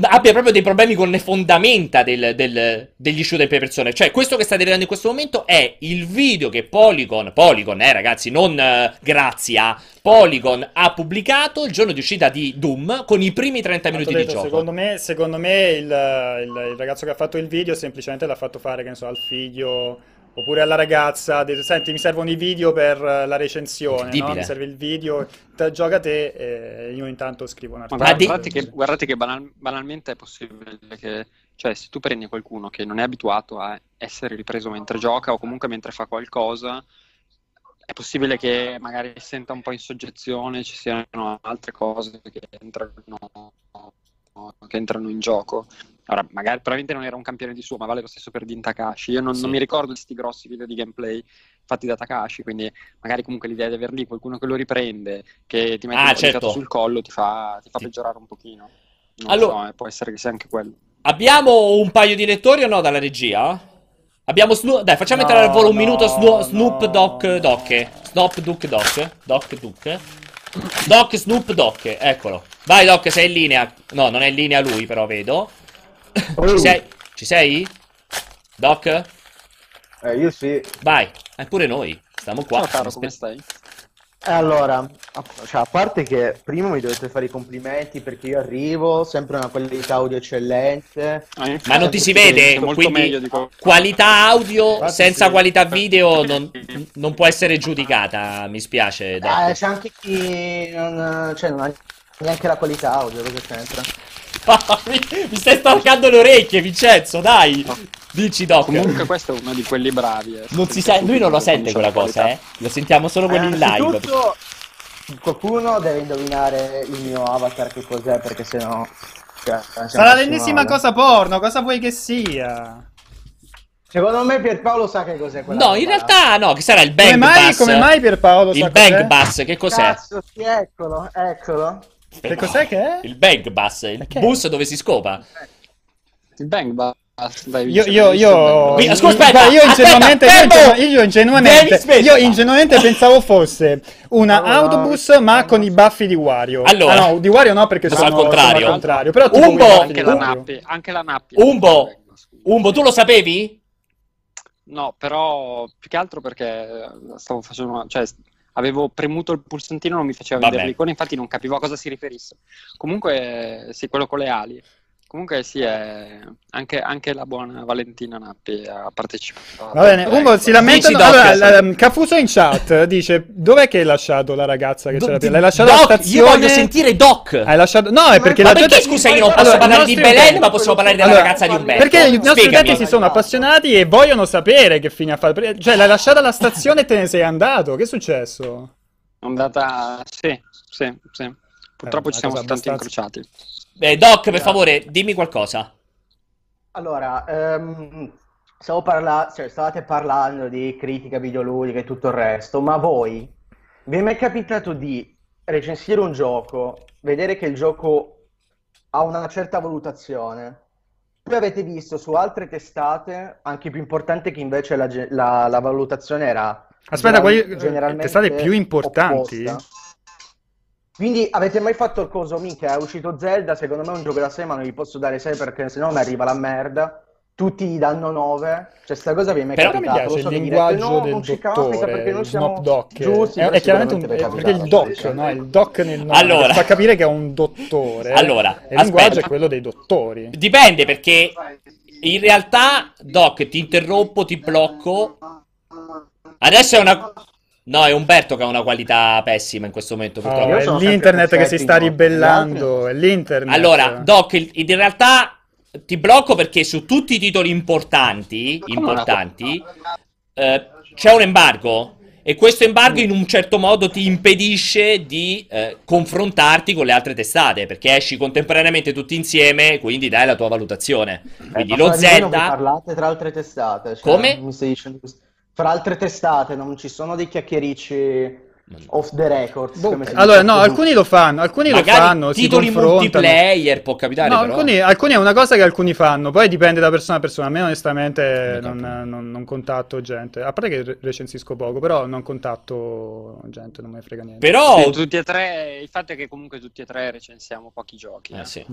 abbia proprio dei problemi con le fondamenta del- del- degli shooter per persone. Cioè, questo che state vedendo in questo momento è il video che Polygon, Polygon, eh ragazzi, non eh, Grazia, Polygon ha pubblicato il giorno di uscita di Doom con i primi 30 Quanto minuti di detto, gioco. secondo me, secondo me il, il- il ragazzo che ha fatto il video semplicemente l'ha fatto fare, che ne so, al figlio oppure alla ragazza. Detto, Senti, mi servono i video per eh, la recensione, no? Mi serve il video, te- gioca te e io intanto scrivo un articolo. di- guardate, che, guardate che banal- banalmente è possibile che, cioè, se tu prendi qualcuno che non è abituato a essere ripreso mentre gioca o comunque mentre fa qualcosa, è possibile che magari senta un po' in soggezione, ci siano altre cose che entrano, che entrano in gioco. Ora, magari probabilmente non era un campione di suo, ma vale lo stesso per Din Takashi. Io non, Sì. non mi ricordo di questi grossi video di gameplay fatti da Takashi, quindi magari comunque l'idea di aver lì qualcuno che lo riprende, che ti mette Ah, un certo. sul collo, ti fa, ti fa peggiorare un pochino. Non Allora- so, eh, può essere che sia anche quello. Abbiamo un paio di lettori o no dalla regia? Abbiamo Snoop. Dai, facciamo No, entrare al volo un no, minuto Sno- Snoop no, Doc. Doc. Snoop Duck Doc. Doc Duck. Doc Snoop Doc, eccolo. Vai Doc, sei in linea. No, non è in linea lui, però vedo. Ci sei? Ci sei? Doc? Eh, io sì. Vai. Eh, pure noi. Stiamo qua. Ciao caro, come stai? Eh, Allora, a, cioè, a parte che prima mi dovete fare i complimenti perché io arrivo, sempre una qualità audio eccellente. Ah, Ma non ti si vede? è molto Quindi meglio di quello- qualità audio Infatti senza sì. qualità video (laughs) non, non può essere giudicata. Mi spiace, Eh, Doc. c'è anche chi non, cioè, non ha neanche la qualità audio, cosa c'entra? Mi, mi stai staccando le orecchie, Vincenzo, dai. Dici, Doc. Comunque questo è uno di quelli bravi. eh. Non si sen- lui non lo sente quella cosa, eh. Lo sentiamo solo quelli in live. Qualcuno deve indovinare il mio avatar che cos'è perché sennò... Cioè, Sarà l'ennesima cosa porno, cosa vuoi che sia? Secondo me Pierpaolo sa che cos'è quella No, in realtà no, che sarà il Come bang mai, bus. come mai Pierpaolo sa Il cos'è? bang bus, che cos'è? Cazzo, sì, eccolo, eccolo. Che cos'è che è? Il bang bus, il è? bus dove si scopa. Il bang bus. Dai, Io, io, io, ascolta, aspetta, io ingenuamente, io, aspetta, io ingenuamente, io ingenuamente pensavo fosse una No, no, autobus no. ma con i baffi di Wario. Allora. Ah, no, di Wario no perché Sono al contrario. sono al contrario. Però Umbo! Anche la. Nappi, anche la Nappi. Umbo, Umbo, tu lo sapevi? No, però più che altro perché stavo facendo una- cioè avevo premuto il pulsantino non mi faceva Vabbè. vedere l'icona, infatti non capivo a cosa si riferisse. Comunque sì, quello con le ali. Comunque sì, è... anche, anche la buona Valentina Nappi ha partecipato. Va bene, Ecco. Umbo si lamentano. Dici, Doc. Allora, l- Cafuso in chat dice: Dov'è che hai lasciato la ragazza che Do- c'era prima? L'hai lasciata alla Doc, stazione? io voglio sentire Doc. Hai lasciato. No, è perché Ma la perché gente. scusa io non posso Allora, parlare di Belen ma posso parlare della Allora, ragazza di Umberto? Perché i nostri Spiegami. utenti si sono appassionati e vogliono sapere che fine ha fatto. Cioè, l'hai lasciata alla stazione e te ne sei andato. Che è successo? È andata... Sì, sì, sì. Purtroppo Eh, ci siamo cosa abbastanza- incrociati. Eh, Doc, per favore, dimmi qualcosa. Allora, stavo parla- cioè, stavate parlando di critica videoludica e tutto il resto, ma voi vi è mai capitato di recensire un gioco, vedere che il gioco ha una certa valutazione, poi avete visto su altre testate, anche più importante, che invece la, ge- la- la valutazione era Aspetta, general- quali- generalmente testate più importanti? opposta. Quindi avete mai fatto il coso, minchia, è uscito Zelda, secondo me è un gioco da 6, ma non gli posso dare 6 perché sennò mi arriva la merda. Tutti gli danno 9. Cioè, sta cosa vi è mai Però mi capitato? piace Lo il so direte, linguaggio no, del non ci capita dottore, perché noi il siamo Snop Doc. giusti, è, è chiaramente un, è perché il doc, no? Il doc nel nome Allora. fa capire che è un dottore. Allora, il linguaggio è quello dei dottori. Dipende perché in realtà, Doc, ti interrompo, ti blocco. Adesso è una... No, è Umberto che ha una qualità pessima in questo momento, Oh, purtroppo. io è l'internet che si sta ribellando. È l'internet. Allora, Doc, il- in realtà ti blocco perché su tutti i titoli importanti, importanti eh, c'è un embargo. E questo embargo in un certo modo ti impedisce di eh, confrontarti con le altre testate, perché esci contemporaneamente tutti insieme, quindi dai la tua valutazione. Quindi Eh, lo Zelda... parlate tra altre testate. cioè, Come? Mi stai dicendo questo? Fra altre testate non ci sono dei chiacchiericci. Off the records. Boh, allora, dice no, alcuni lo fanno, alcuni lo Magari fanno, si titoli multiplayer può capitare, No, però. alcuni, alcuni è una cosa che alcuni fanno, poi dipende da persona a persona. A me onestamente Non non, non- contatto gente, a parte che re- recensisco poco, però non contatto gente, non me ne frega niente. Però Sì, tutti e tre, il fatto è che comunque tutti e tre recensiamo pochi giochi. Eh, eh. sì.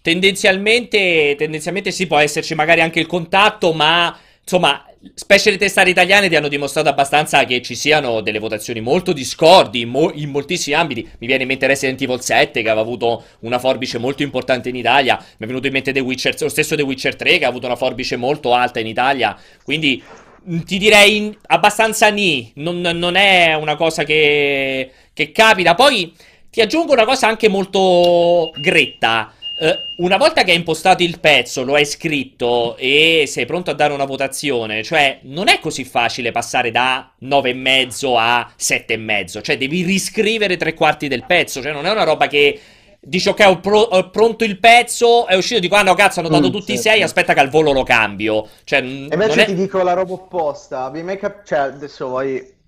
Tendenzialmente, tendenzialmente sì, può esserci magari anche il contatto, ma insomma, specie le testate italiane ti hanno dimostrato abbastanza che ci siano delle votazioni molto discordi in, mo- in moltissimi ambiti. Mi viene in mente Resident Evil 7 che aveva avuto una forbice molto importante in Italia, mi è venuto in mente The Witcher, lo stesso The Witcher 3 che ha avuto una forbice molto alta in Italia, quindi mh, ti direi abbastanza ni, non, non è una cosa che, che capita. Poi ti aggiungo una cosa anche molto gretta. Eh, una volta che hai impostato il pezzo, lo hai scritto e sei pronto a dare una votazione, cioè non è così facile passare da 9,5 a 7,5, cioè devi riscrivere tre quarti del pezzo, cioè non è una roba che dici ok ho, pro- ho pronto il pezzo, è uscito, dico ah no cazzo hanno dato Mm, tutti i sì, 6, sì. aspetta che al volo lo cambio, cioè n- E non invece è- ti dico la roba opposta. Mai cap- cioè, adesso voi.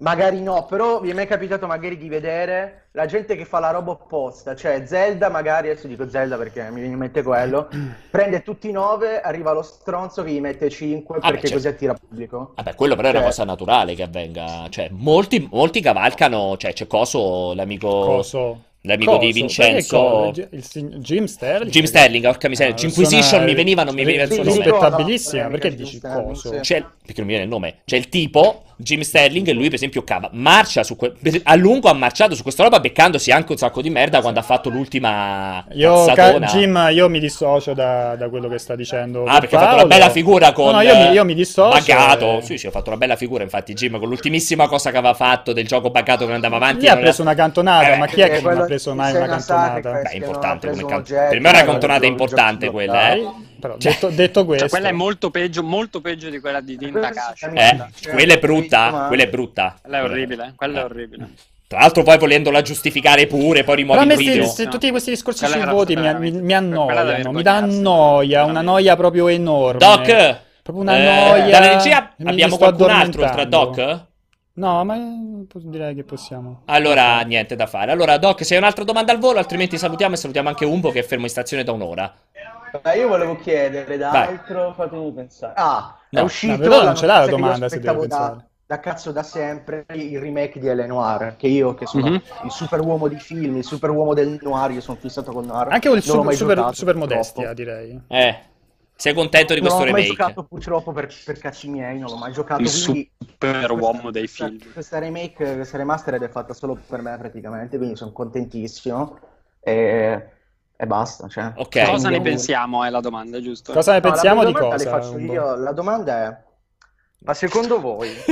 Magari no, però vi è mai capitato magari di vedere la gente che fa la roba opposta, cioè Zelda magari, adesso dico Zelda perché mi viene in mente quello, prende tutti i 9, arriva lo stronzo che gli mette 5 Ah, beh, perché certo. così attira pubblico. Vabbè, quello però è una Cioè- cosa naturale che avvenga. Cioè, molti, molti cavalcano. Cioè, c'è Coso, l'amico. Coso. L'amico di Coso? Vincenzo. Perché co- il sig- Jim Sterling? Jim Sterling, porca miseria. Ah, Inquisition mi veniva, non mi veniva il suo nome. rispettabilissima, Eh, perché dici coso? sì. Perché non mi viene il nome. C'è il tipo, Jim Sterling, lui, per esempio, cava, marcia su que- a lungo ha marciato su questa roba, beccandosi anche un sacco di merda quando ha fatto l'ultima Io, ca-. Jim, io mi dissocio da, da quello che sta dicendo Ah, perché ha fatto una Paolo. bella figura con. No, no, io mi, eh, io mi dissocio. Buggato. e- Sì, sì, ha fatto una bella figura. Infatti, Jim, con l'ultimissima cosa che aveva fatto del gioco buggato che andava avanti. Lì ha preso una cantonata, Eh, ma chi è che non ha preso mai una cantonata? Beh, che importante come preso can- oggetto, Per me è una cantonata importante quella, eh. Però, Cioè- detto, detto questo, Cioè, quella è molto peggio, molto peggio di quella di Din Takashi. Eh, quella è brutta, quella è brutta. Quella è orribile, quella è Eh. orribile. Tra l'altro poi volendola giustificare pure, poi rimuovi Però il video. sti- sti- tutti questi discorsi Quella sui voti mi, mi- mi annoiano, mi dà noia, una noia proprio enorme. Doc, Proprio una eh, noia. dalla regia abbiamo qualcun altro oltre a. Doc? No, ma eh, direi che possiamo. Allora, niente da fare. Allora, Doc, se hai un'altra domanda al volo, altrimenti salutiamo e salutiamo anche Umbo che è fermo in stazione da un'ora. Ma io volevo chiedere Vai. d'altro, fatemi pensare. Ah, No. è uscito però non ce l'ha la domanda, se deve aspettavo da, pensare. da cazzo da sempre il remake di. Noir, che io che sono Mhm. il super uomo di film, il super uomo del noir, io sono fissato con noir. Anche il Non super, super, giocato, super modestia, direi. Eh, sei contento di Non questo l'ho mai remake? giocato purtroppo per, per cazzi miei, non l'ho mai giocato, Il quindi super uomo dei questa- film. Questa remake, questa remastered è fatta solo per me praticamente, quindi sono contentissimo e, e basta. Cioè. Ok. Cosa ne Io- pensiamo è la domanda, giusto? Cosa ne No, pensiamo di cosa? io. La domanda è, ma secondo voi (laughs)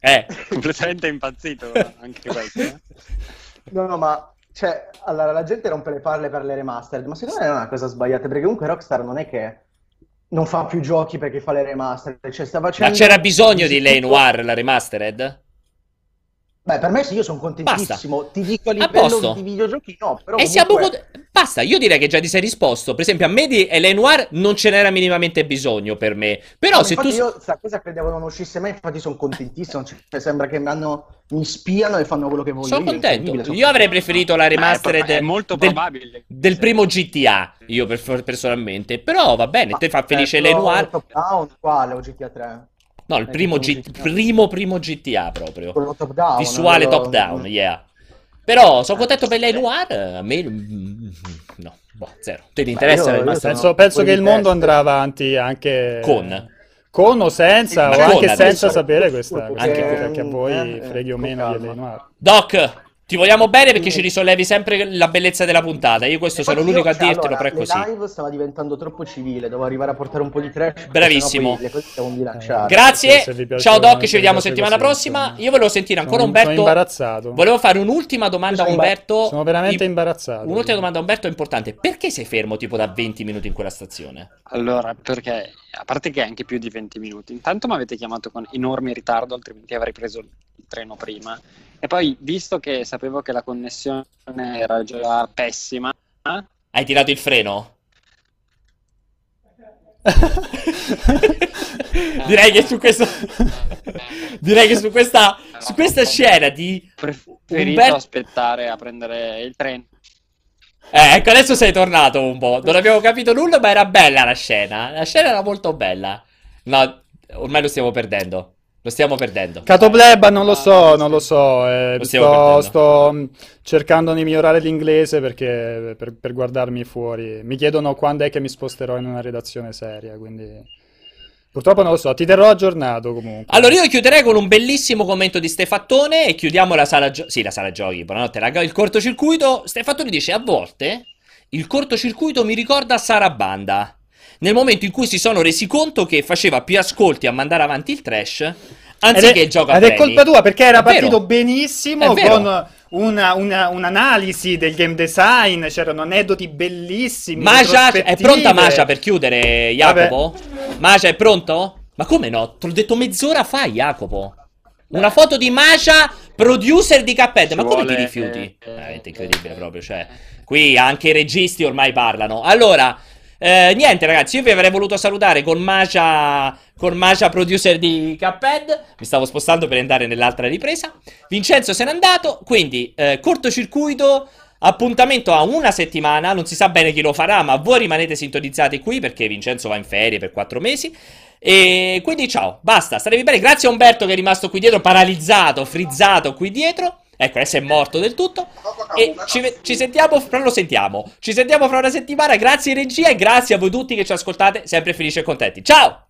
Eh, (laughs) Completamente impazzito anche questo. eh. No, no, ma cioè, allora la gente rompe le palle per le remastered, ma secondo me non è una cosa sbagliata, perché comunque Rockstar non è che non fa più giochi perché fa le remastered, cioè sta ma facendo... c'era bisogno di Lane Noir, la remastered? Beh, per me sì, io sono contentissimo, ti dico a livello di videogiochi no, però E siamo comunque... con- Basta, io direi che già ti sei risposto. Per esempio, a me di L.A. Noir non ce n'era minimamente bisogno per me. Però No, se tu... infatti io sta cosa credevo non uscisse mai, infatti sono contentissimo, cioè, sembra che mi, hanno, mi spiano e fanno quello che voglio Sono io, contento. incredibile, sono Io avrei preferito la remastered è molto del, probabile. del primo GTA, io per- personalmente. Però va bene, te fa felice Eh, L.A. però Noir. Top Down, quale o GTA 3? No, il eh, primo, G- GTA. primo primo GTA proprio. Quello top down. Visuale quello- top down, yeah. Però sono contento per L.A. Noir, a me... No, boh, zero. Te ti interessa io- io? Penso, penso che il mondo andrà avanti anche Con. con o senza, Ma o anche adesso. senza sapere questa, Perché, questa cosa, che a voi eh, freghi o meno di. Eleanor. Doc, ti vogliamo bene perché ci risollevi sempre la bellezza della puntata. Io questo sono l'unico a io, cioè, dirtelo, allora, però è così. Live stava diventando troppo civile, dovevo arrivare a portare un po' di trash. Bravissimo. Grazie, ciao Doc, ci vediamo settimana così, prossima. insomma. Io volevo sentire ancora Sono- Umberto. sono imbarazzato. Volevo fare un'ultima domanda a Sono Umberto. Sono veramente I- imbarazzato. Un'ultima domanda a Umberto importante. Perché sei fermo tipo da 20 minuti in quella stazione? Allora, perché a parte che è anche più di 20 minuti, intanto mi avete chiamato con enorme ritardo, altrimenti avrei preso il treno prima. E poi, visto che sapevo che la connessione era già pessima, Hai tirato il freno? (laughs) direi che su questo direi che su questa su questa scena di Preferito Umberto- aspettare a prendere il treno. eh, ecco adesso sei tornato un po' non abbiamo capito nulla ma era bella la scena la scena era molto bella no ormai lo stiamo perdendo lo stiamo perdendo Catobleba non lo so, non lo so. eh, Lo sto, sto, mh, cercando di migliorare l'inglese perché per, per guardarmi fuori. Mi chiedono quando è che mi sposterò in una redazione seria, quindi purtroppo non lo so. Ti terrò aggiornato comunque. Allora io chiuderei con un bellissimo commento di Stefattone e chiudiamo la sala giochi. Sì, la sala giochi, buonanotte raga. Il cortocircuito, Stefattone dice a volte il cortocircuito mi ricorda Sarabanda. Nel momento in cui si sono resi conto che faceva più ascolti a mandare avanti il trash anziché ed è, il gioco a ed è colpa tua perché era È vero. partito benissimo vero. con una- una- un'analisi del game design, c'erano aneddoti bellissimi. Magia, è pronta Magia per chiudere, Jacopo? Magia, è pronto? Ma come no? Te l'ho detto mezz'ora fa, Jacopo. Una foto di Magia, producer di Cuphead. Ma come ti rifiuti? Veramente incredibile proprio, cioè. Qui anche i registi ormai parlano. Allora, eh, niente ragazzi, io vi avrei voluto salutare con Magia, con Magia producer di Cuphead. Mi stavo spostando per andare nell'altra ripresa. Vincenzo se n'è andato, quindi eh, cortocircuito. Appuntamento a una settimana, non si sa bene chi lo farà, ma voi rimanete sintonizzati qui perché Vincenzo va in ferie per quattro mesi. E quindi ciao, basta, starevi bene. Grazie a Umberto che è rimasto qui dietro, paralizzato, frizzato qui dietro. Ecco, adesso è morto del tutto. E ci, ci sentiamo, fra lo sentiamo. Ci sentiamo fra una settimana. Grazie regia e grazie a voi tutti che ci ascoltate, sempre felici e contenti. Ciao!